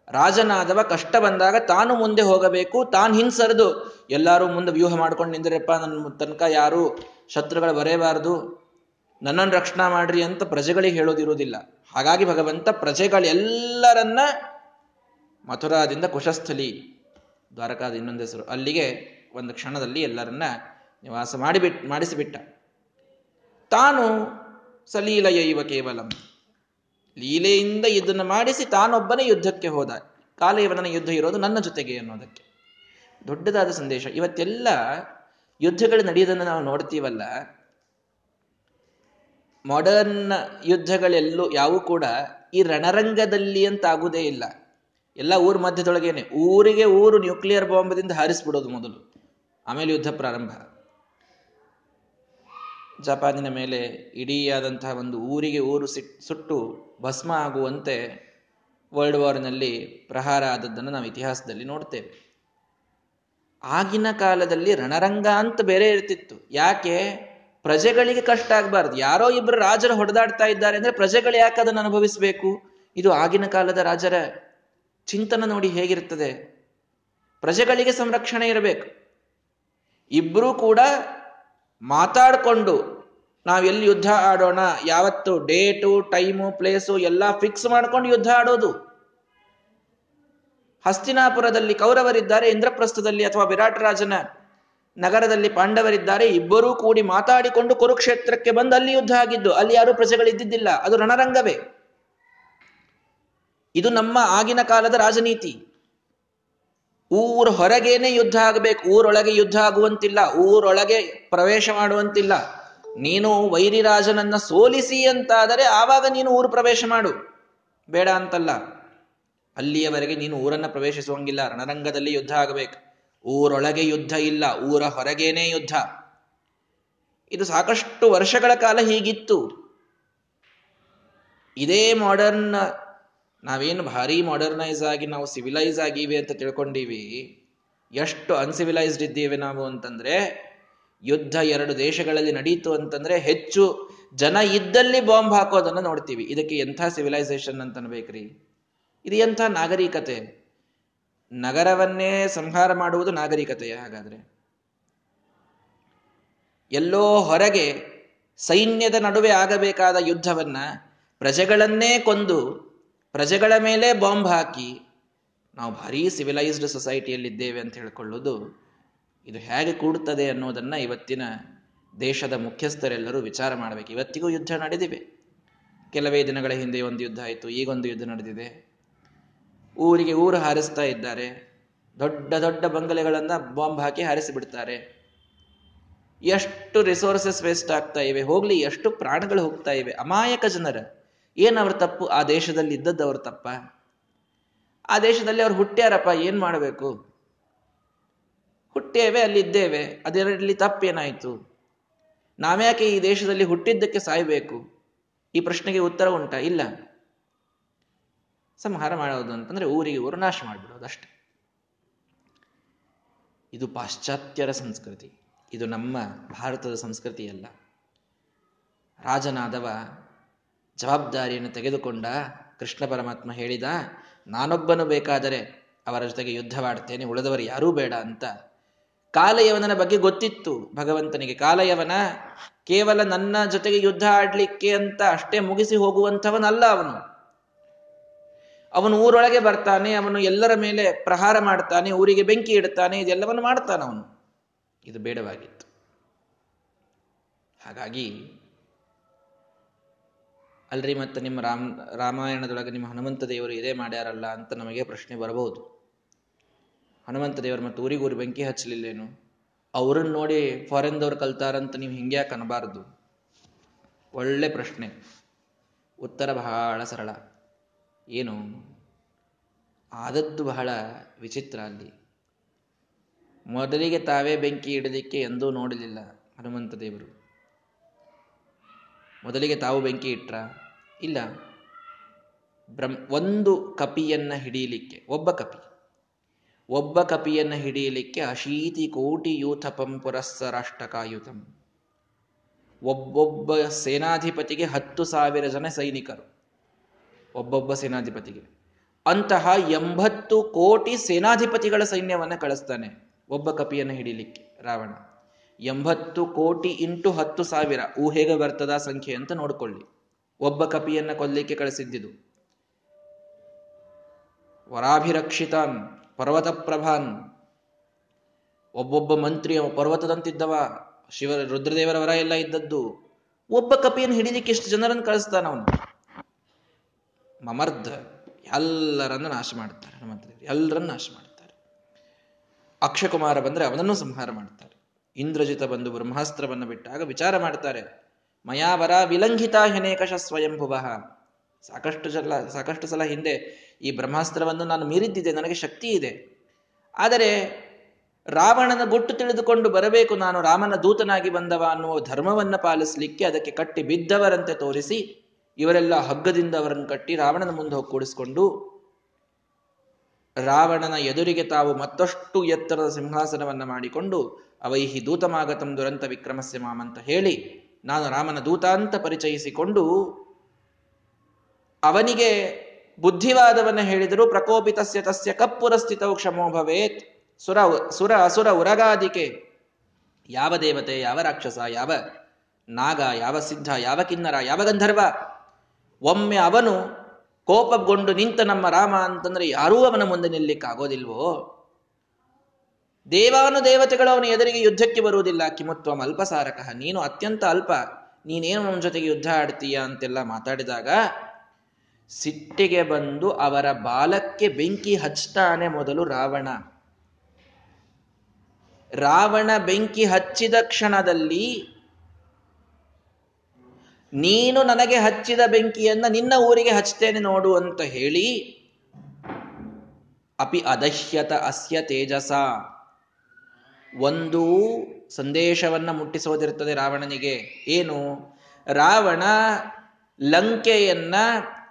ರಾಜನಾದವ ಕಷ್ಟ ಬಂದಾಗ ತಾನು ಮುಂದೆ ಹೋಗಬೇಕು, ತಾನು ಹಿಂಸರಿದು ಎಲ್ಲರೂ ಮುಂದೆ ವ್ಯೂಹ ಮಾಡ್ಕೊಂಡು ನಿಂದ್ರಪ್ಪ ನನ್ನ ತನಕ ಯಾರು ಶತ್ರುಗಳು ಬರೇಬಾರದು ನನ್ನನ್ನು ರಕ್ಷಣಾ ಮಾಡ್ರಿ ಅಂತ ಪ್ರಜೆಗಳಿಗೆ ಹೇಳೋದಿರುವುದಿಲ್ಲ. ಹಾಗಾಗಿ ಭಗವಂತ ಪ್ರಜೆಗಳೆಲ್ಲರನ್ನ ಮಥುರಾದಿಂದ ಕುಶಸ್ಥಲಿ, ದ್ವಾರಕಾದ ಇನ್ನೊಂದು ಹೆಸರು, ಅಲ್ಲಿಗೆ ಒಂದು ಕ್ಷಣದಲ್ಲಿ ಎಲ್ಲರನ್ನ ನಿವಾಸ ಮಾಡಿಬಿಟ್ ಮಾಡಿಸಿಬಿಟ್ಟ. ತಾನು ಸಲೀಲಯೈವ ಕೇವಲಂ. ಲೀಲೆಯಿಂದ ಇದನ್ನು ಮಾಡಿಸಿ ತಾನೊಬ್ಬನೇ ಯುದ್ಧಕ್ಕೆ ಹೋದ. ಕಾಲಯವನ ಯುದ್ಧ ಇರೋದು ನನ್ನ ಜೊತೆಗೆ ಅನ್ನೋದಕ್ಕೆ. ದೊಡ್ಡದಾದ ಸಂದೇಶ. ಇವತ್ತೆಲ್ಲ ಯುದ್ಧಗಳು ನಡೆಯೋದನ್ನು ನಾವು ನೋಡ್ತೀವಲ್ಲ ಮಾಡರ್ನ್ ಯುದ್ಧಗಳೆಲ್ಲೂ ಯಾವೂ ಕೂಡ ಈ ರಣರಂಗದಲ್ಲಿ ಅಂತ ಆಗುದೇ ಇಲ್ಲ. ಎಲ್ಲ ಊರ ಮಧ್ಯದೊಳಗೇನೆ, ಊರಿಗೆ ಊರು ನ್ಯೂಕ್ಲಿಯರ್ ಬಾಂಬ್ದಿಂದ ಹಾರಿಸ್ಬಿಡೋದು ಮೊದಲು, ಆಮೇಲೆ ಯುದ್ಧ ಪ್ರಾರಂಭ. ಜಪಾನಿನ ಮೇಲೆ ಇಡೀಯಾದಂತಹ ಒಂದು ಊರಿಗೆ ಊರು ಸಿಟ್, ಸುಟ್ಟು ಭಸ್ಮ ಆಗುವಂತೆ ವರ್ಲ್ಡ್ ವಾರ್ನಲ್ಲಿ ಪ್ರಹಾರ ಆದದ್ದನ್ನು ನಾವು ಇತಿಹಾಸದಲ್ಲಿ ನೋಡ್ತೇವೆ. ಆಗಿನ ಕಾಲದಲ್ಲಿ ರಣರಂಗ ಅಂತ ಬೇರೆ ಇರ್ತಿತ್ತು. ಯಾಕೆ? ಪ್ರಜೆಗಳಿಗೆ ಕಷ್ಟ ಆಗಬಾರ್ದು. ಯಾರೋ ಇಬ್ಬರು ರಾಜರು ಹೊಡೆದಾಡ್ತಾ ಇದ್ದಾರೆ ಅಂದ್ರೆ ಪ್ರಜೆಗಳು ಯಾಕೆ ಅದನ್ನು ಅನುಭವಿಸಬೇಕು? ಇದು ಆಗಿನ ಕಾಲದ ರಾಜರ ಚಿಂತನೆ ನೋಡಿ ಹೇಗಿರ್ತದೆ ಪ್ರಜೆಗಳಿಗೆ ಸಂರಕ್ಷಣೆ ಇರಬೇಕು. ಇಬ್ಬರೂ ಕೂಡ ಮಾತಾಡಿಕೊಂಡು ನಾವೆಲ್ಲಿ ಯುದ್ಧ ಆಡೋಣ, ಯಾವತ್ತು ಡೇಟು, ಟೈಮು, ಪ್ಲೇಸು ಎಲ್ಲ ಫಿಕ್ಸ್ ಮಾಡ್ಕೊಂಡು ಯುದ್ಧ ಆಡೋದು. ಹಸ್ತಿನಾಪುರದಲ್ಲಿ ಕೌರವರಿದ್ದಾರೆ, ಇಂದ್ರಪ್ರಸ್ಥದಲ್ಲಿ ಅಥವಾ ವಿರಾಟ್ ರಾಜನ ನಗರದಲ್ಲಿ ಪಾಂಡವರಿದ್ದಾರೆ, ಇಬ್ಬರೂ ಕೂಡಿ ಮಾತಾಡಿಕೊಂಡು ಕುರುಕ್ಷೇತ್ರಕ್ಕೆ ಬಂದು ಅಲ್ಲಿ ಯುದ್ಧ ಆಗಿದ್ದು, ಅಲ್ಲಿ ಯಾರೂ ಪ್ರಜೆಗಳಿದ್ದಿದ್ದಿಲ್ಲ. ಅದು ರಣರಂಗವೇ. ಇದು ನಮ್ಮ ಆಗಿನ ಕಾಲದ ರಾಜನೀತಿ. ಊರ ಹೊರಗೇನೆ ಯುದ್ಧ ಆಗಬೇಕು, ಊರೊಳಗೆ ಯುದ್ಧ ಆಗುವಂತಿಲ್ಲ, ಊರೊಳಗೆ ಪ್ರವೇಶ ಮಾಡುವಂತಿಲ್ಲ. ನೀನು ವೈರಿರಾಜನನ್ನ ಸೋಲಿಸಿ ಅಂತಾದರೆ ಆವಾಗ ನೀನು ಊರು ಪ್ರವೇಶ ಮಾಡು. ಬೇಡ ಅಂತಲ್ಲ. ಅಲ್ಲಿಯವರೆಗೆ ನೀನು ಊರನ್ನ ಪ್ರವೇಶಿಸುವಂಗಿಲ್ಲ. ರಣರಂಗದಲ್ಲಿ ಯುದ್ಧ ಆಗಬೇಕು. ಊರೊಳಗೆ ಯುದ್ಧ ಇಲ್ಲ. ಊರ ಹೊರಗೇನೇ ಯುದ್ಧ. ಇದು ಸಾಕಷ್ಟು ವರ್ಷಗಳ ಕಾಲ ಹೀಗಿತ್ತು. ಇದೇ ಮಾಡರ್ನ್ ನಾವೇನು ಭಾರಿ ಮಾಡರ್ನೈಸ್ ಆಗಿ ನಾವು ಸಿವಿಲೈಸ್ ಆಗಿವೆ ಅಂತ ತಿಳ್ಕೊಂಡೀವಿ. ಎಷ್ಟು ಅನ್ಸಿವಿಲೈಸ್ಡ್ ಇದ್ದೀವಿ ನಾವು ಅಂತಂದ್ರೆ, ಯುದ್ಧ ಎರಡು ದೇಶಗಳಲ್ಲಿ ನಡೀತು ಅಂತಂದ್ರೆ ಹೆಚ್ಚು ಜನ ಇದ್ದಲ್ಲಿ ಬಾಂಬ್ ಹಾಕೋದನ್ನ ನೋಡ್ತೀವಿ. ಇದಕ್ಕೆ ಎಂಥ ಸಿವಿಲೈಸೇಷನ್ ಅಂತ ಇದು ಎಂಥ ನಾಗರಿಕತೆ. ನಗರವನ್ನೇ ಸಂಹಾರ ಮಾಡುವುದು ನಾಗರಿಕತೆಯ ಹಾಗಾದ್ರೆ. ಎಲ್ಲೋ ಹೊರಗೆ ಸೈನ್ಯದ ನಡುವೆ ಆಗಬೇಕಾದ ಯುದ್ಧವನ್ನ ಪ್ರಜೆಗಳನ್ನೇ ಕೊಂದು ಪ್ರಜೆಗಳ ಮೇಲೆ ಬಾಂಬ್ ಹಾಕಿ ನಾವು ಭಾರೀ ಸಿವಿಲೈಸ್ಡ್ ಸೊಸೈಟಿಯಲ್ಲಿದ್ದೇವೆ ಅಂತ ಹೇಳ್ಕೊಳ್ಳೋದು ಇದು ಹೇಗೆ ಕೂಡುತ್ತದೆ ಅನ್ನೋದನ್ನ ಇವತ್ತಿನ ದೇಶದ ಮುಖ್ಯಸ್ಥರೆಲ್ಲರೂ ವಿಚಾರ ಮಾಡಬೇಕು. ಇವತ್ತಿಗೂ ಯುದ್ಧ ನಡೆದಿವೆ. ಕೆಲವೇ ದಿನಗಳ ಹಿಂದೆ ಒಂದು ಯುದ್ಧ ಆಯಿತು ಈಗೊಂದು ಯುದ್ಧ ನಡೆದಿದೆ. ಊರಿಗೆ ಊರು ಹಾರಿಸ್ತಾ ಇದ್ದಾರೆ. ದೊಡ್ಡ ದೊಡ್ಡ ಬಂಗಲೆಗಳನ್ನ ಬಾಂಬ್ ಹಾಕಿ ಹಾರಿಸಿಬಿಡ್ತಾರೆ. ಎಷ್ಟು ರಿಸೋರ್ಸಸ್ ವೇಸ್ಟ್ ಆಗ್ತಾ ಇವೆ? ಹೋಗ್ಲಿ, ಎಷ್ಟು ಪ್ರಾಣಗಳು ಹೋಗ್ತಾ ಇವೆ? ಅಮಾಯಕ ಜನರ. ಏನ್ ಅವ್ರ ತಪ್ಪು? ಆ ದೇಶದಲ್ಲಿ ಇದ್ದದ್ದು ಅವ್ರ ತಪ್ಪ. ಆ ದೇಶದಲ್ಲಿ ಅವ್ರು ಹುಟ್ಟ್ಯಾರಪ್ಪ, ಏನ್ ಮಾಡಬೇಕು? ಹುಟ್ಟೇವೆ ಅಲ್ಲಿ ಇದ್ದೇವೆ. ಅದರಲ್ಲಿ ತಪ್ಪೇನಾಯ್ತು? ನಾವ್ಯಾಕೆ ಈ ದೇಶದಲ್ಲಿ ಹುಟ್ಟಿದ್ದಕ್ಕೆ ಸಾಯ್ಬೇಕು? ಈ ಪ್ರಶ್ನೆಗೆ ಉತ್ತರ ಉಂಟಾ? ಇಲ್ಲ. ಸಂಹಾರ ಮಾಡೋದು ಅಂತಂದ್ರೆ ಊರಿಗೆ ಊರು ನಾಶ ಮಾಡಿಬಿಡೋದು ಅಷ್ಟೆ. ಇದು ಪಾಶ್ಚಾತ್ಯರ ಸಂಸ್ಕೃತಿ. ಇದು ನಮ್ಮ ಭಾರತದ ಸಂಸ್ಕೃತಿ ಅಲ್ಲ. ರಾಜನಾದವ ಜವಾಬ್ದಾರಿಯನ್ನು ತೆಗೆದುಕೊಂಡ ಕೃಷ್ಣ ಪರಮಾತ್ಮ ಹೇಳಿದ, ನಾನೊಬ್ಬನು ಬೇಕಾದರೆ ಅವರ ಜೊತೆಗೆ ಯುದ್ಧವಾಡ್ತೇನೆ ಉಳಿದವರು ಯಾರೂ ಬೇಡ ಅಂತ. ಕಾಲಯವನ ಬಗ್ಗೆ ಗೊತ್ತಿತ್ತು. ಭಗವಂತನಿಗೆ ಕಾಲಯವನ ಕೇವಲ ನನ್ನ ಜೊತೆಗೆ ಯುದ್ಧ ಆಡ್ಲಿಕ್ಕೆ ಅಂತ ಅಷ್ಟೇ ಮುಗಿಸಿ ಹೋಗುವಂಥವನಲ್ಲ ಅವನು. ಅವನು ಊರೊಳಗೆ ಬರ್ತಾನೆ, ಅವನು ಎಲ್ಲರ ಮೇಲೆ ಪ್ರಹಾರ ಮಾಡ್ತಾನೆ, ಊರಿಗೆ ಬೆಂಕಿ ಇಡ್ತಾನೆ, ಇದೆಲ್ಲವನ್ನು ಮಾಡ್ತಾನೆ ಅವನು. ಇದು ಬೇಡವಾಗಿತ್ತು. ಹಾಗಾಗಿ ಅಲ್ರಿ ಮತ್ತೆ ನಿಮ್ಮ ರಾಮ್, ರಾಮಾಯಣದೊಳಗೆ ನಿಮ್ಮ ಹನುಮಂತ ದೇವರು ಇದೇ ಮಾಡ್ಯಾರಲ್ಲ ಅಂತ ನಮಗೆ ಪ್ರಶ್ನೆ ಬರಬಹುದು. ಹನುಮಂತ ದೇವರು ಮತ್ತು ಊರಿಗೂರು ಬೆಂಕಿ ಹಚ್ಚಲಿಲ್ಲೇನು? ಅವ್ರನ್ನ ನೋಡಿ ಫಾರಿನ್ದವ್ರು ಕಲ್ತಾರಂತ ನೀವು ಹಿಂಗ್ಯಾಕೆ ಅನಬಾರದು. ಒಳ್ಳೆ ಪ್ರಶ್ನೆ. ಉತ್ತರ ಬಹಳ ಸರಳ. ಏನು? ಆದದ್ದು ಬಹಳ ವಿಚಿತ್ರ ಅಲ್ಲಿ. ಮೊದಲಿಗೆ ತಾವೇ ಬೆಂಕಿ ಇಡಲಿಕ್ಕೆ ಎಂದೂ ನೋಡಲಿಲ್ಲ ಹನುಮಂತ ದೇವರು. ಮೊದಲಿಗೆ ತಾವು ಬೆಂಕಿ ಇಟ್ರ? ಇಲ್ಲ. ಬ್ರಹ್ಮ ಒಂದು ಕಪಿಯನ್ನ ಹಿಡಿಯಲಿಕ್ಕೆ, ಒಬ್ಬ ಕಪಿ. ಒಬ್ಬ ಕಪಿಯನ್ನ ಹಿಡಿಯಲಿಕ್ಕೆ ಅಶೀತಿ ಕೋಟಿ ಯೂಥಪಂ ಪುರಸ್ಸರಾಷ್ಟಕಾಯುತಂ ಒಬ್ಬೊಬ್ಬ ಸೇನಾಧಿಪತಿಗೆ ಹತ್ತು ಸಾವಿರ ಜನ ಸೈನಿಕರು. ಒಬ್ಬೊಬ್ಬ ಸೇನಾಧಿಪತಿಗೆ. ಅಂತಹ ಎಂಬತ್ತು ಕೋಟಿ ಸೇನಾಧಿಪತಿಗಳ ಸೈನ್ಯವನ್ನು ಕಳಿಸ್ತಾನೆ ಒಬ್ಬ ಕಪಿಯನ್ನು ಹಿಡಿಲಿಕ್ಕೆ ರಾವಣ. ಎಂಬತ್ತು ಕೋಟಿ ಇಂಟು ಹತ್ತು ಸಾವಿರ ಊಹೆಗೆ ಬರ್ತದ ಸಂಖ್ಯೆ ಅಂತ ನೋಡ್ಕೊಳ್ಳಿ. ಒಬ್ಬ ಕಪಿಯನ್ನ ಕೊಲ್ಲಿಕ್ಕೆ ಕಳಿಸಿದ್ದಿದು. ವರಾಭಿರಕ್ಷಿತಾನ್ ಪರ್ವತ ಪ್ರಭಾನ್ ಒಬ್ಬೊಬ್ಬ ಮಂತ್ರಿ ಪರ್ವತದಂತಿದ್ದವ, ಶಿವ ರುದ್ರದೇವರ ವರ ಎಲ್ಲ ಇದ್ದದ್ದು. ಒಬ್ಬ ಕಪಿಯನ್ನು ಹಿಡಿಲಿಕ್ಕೆ ಎಷ್ಟು ಜನರನ್ನು ಕಳಿಸ್ತಾನ ಅವನು? ಮಮರ್ಧ, ಎಲ್ಲರನ್ನು ನಾಶ ಮಾಡ್ತಾರೆ ಹನುಮಂತ ಎಲ್ಲರನ್ನು ನಾಶ ಮಾಡ್ತಾರೆ ಅಕ್ಷಕುಮಾರ ಬಂದ್ರೆ ಅವನನ್ನು ಸಂಹಾರ ಮಾಡ್ತಾರೆ ಇಂದ್ರಜಿತ ಬಂದು ಬ್ರಹ್ಮಾಸ್ತ್ರವನ್ನು ಬಿಟ್ಟಾಗ ವಿಚಾರ ಮಾಡ್ತಾರೆ ಮಯಾವರ ವಿಲಂಘಿತ ಹೆನೇಕಶ ಸ್ವಯಂಭುವ. ಸಾಕಷ್ಟು ಜಲ, ಸಾಕಷ್ಟು ಸಲ ಹಿಂದೆ ಈ ಬ್ರಹ್ಮಾಸ್ತ್ರವನ್ನು ನಾನು ಮೀರಿದ್ದಿದೆ, ನನಗೆ ಶಕ್ತಿ ಇದೆ. ಆದರೆ ರಾವಣನ ಗುಟ್ಟು ತಿಳಿದುಕೊಂಡು ಬರಬೇಕು, ನಾನು ರಾಮನ ದೂತನಾಗಿ ಬಂದವ ಅನ್ನುವ ಧರ್ಮವನ್ನು ಪಾಲಿಸಲಿಕ್ಕೆ ಅದಕ್ಕೆ ಕಟ್ಟಿ ಬಿದ್ದವರಂತೆ ತೋರಿಸಿ ಇವರೆಲ್ಲ ಹಗ್ಗದಿಂದ ಅವರನ್ನು ಕಟ್ಟಿ ರಾವಣನ ಮುಂದೆ ಹೋಗಿ ಕೂಡಿಸ್ಕೊಂಡು ರಾವಣನ ಎದುರಿಗೆ ತಾವು ಮತ್ತಷ್ಟು ಎತ್ತರದ ಸಿಂಹಾಸನವನ್ನ ಮಾಡಿಕೊಂಡು ಅವೈಹಿ ದೂತಮಾಗತಂ ದುರಂತ ವಿಕ್ರಮಸ್ಯ ಮಾಮಂತ ಹೇಳಿ ನಾನು ರಾಮನ ದೂತ ಅಂತ ಪರಿಚಯಿಸಿಕೊಂಡು, ಅವನಿಗೆ ಬುದ್ಧಿವಾದವನ್ನ ಹೇಳಿದರು ಪ್ರಕೋಪಿತಸ್ಯ ತಸ್ಯ ಕಪ್ಪುರಸ್ಥಿತವು ಕ್ಷಮೋ ಭವೇತ್. ಸುರ ಸುರ ಅಸುರ ಉರಗಾದಿಕೆ. ಯಾವ ದೇವತೆ, ಯಾವ ರಾಕ್ಷಸ, ಯಾವ ನಾಗ, ಯಾವ ಸಿದ್ಧ ಯಾವ ಕಿನ್ನರ, ಯಾವ ಗಂಧರ್ವ ಒಮ್ಮೆ ಅವನು ಕೋಪಗೊಂಡು ನಿಂತ ನಮ್ಮ ರಾಮ ಅಂತಂದ್ರೆ ಯಾರೂ ಅವನ ಮುಂದೆ ನಿಲ್ಲಿಕ್ಕಾಗೋದಿಲ್ವೋ ದೇವಾನು ದೇವತೆಗಳು ಅವನ ಎದುರಿಗೆ ಯುದ್ಧಕ್ಕೆ ಬರುವುದಿಲ್ಲ. ಕಿಮತ್ವ ಅಲ್ಪಸಾರಕಃ. ನೀನು ಅತ್ಯಂತ ಅಲ್ಪ. ನೀನೇನು ಅವನ ಜೊತೆಗೆ ಯುದ್ಧ ಆಡ್ತೀಯ ಅಂತೆಲ್ಲ ಮಾತಾಡಿದಾಗ ಸಿಟ್ಟಿಗೆ ಬಂದು ಅವರ ಬಾಲಕ್ಕೆ ಬೆಂಕಿ ಹಚ್ತಾನೆ ಮೊದಲು ರಾವಣ. ರಾವಣ ಬೆಂಕಿ ಹಚ್ಚಿದ ಕ್ಷಣದಲ್ಲಿ ನೀನು ನನಗೆ ಹಚ್ಚಿದ ಬೆಂಕಿಯನ್ನ ನಿನ್ನ ಊರಿಗೆ ಹಚ್ತೇನೆ ನೋಡು ಅಂತ ಹೇಳಿ, ಅಪಿ ಅದಹ್ಯತ ಅಸ್ಯ ತೇಜಸ. ಒಂದು ಸಂದೇಶವನ್ನ ಮುಟ್ಟಿಸೋದಿರ್ತದೆ ರಾವಣನಿಗೆ. ಏನು? ರಾವಣ ಲಂಕೆಯನ್ನ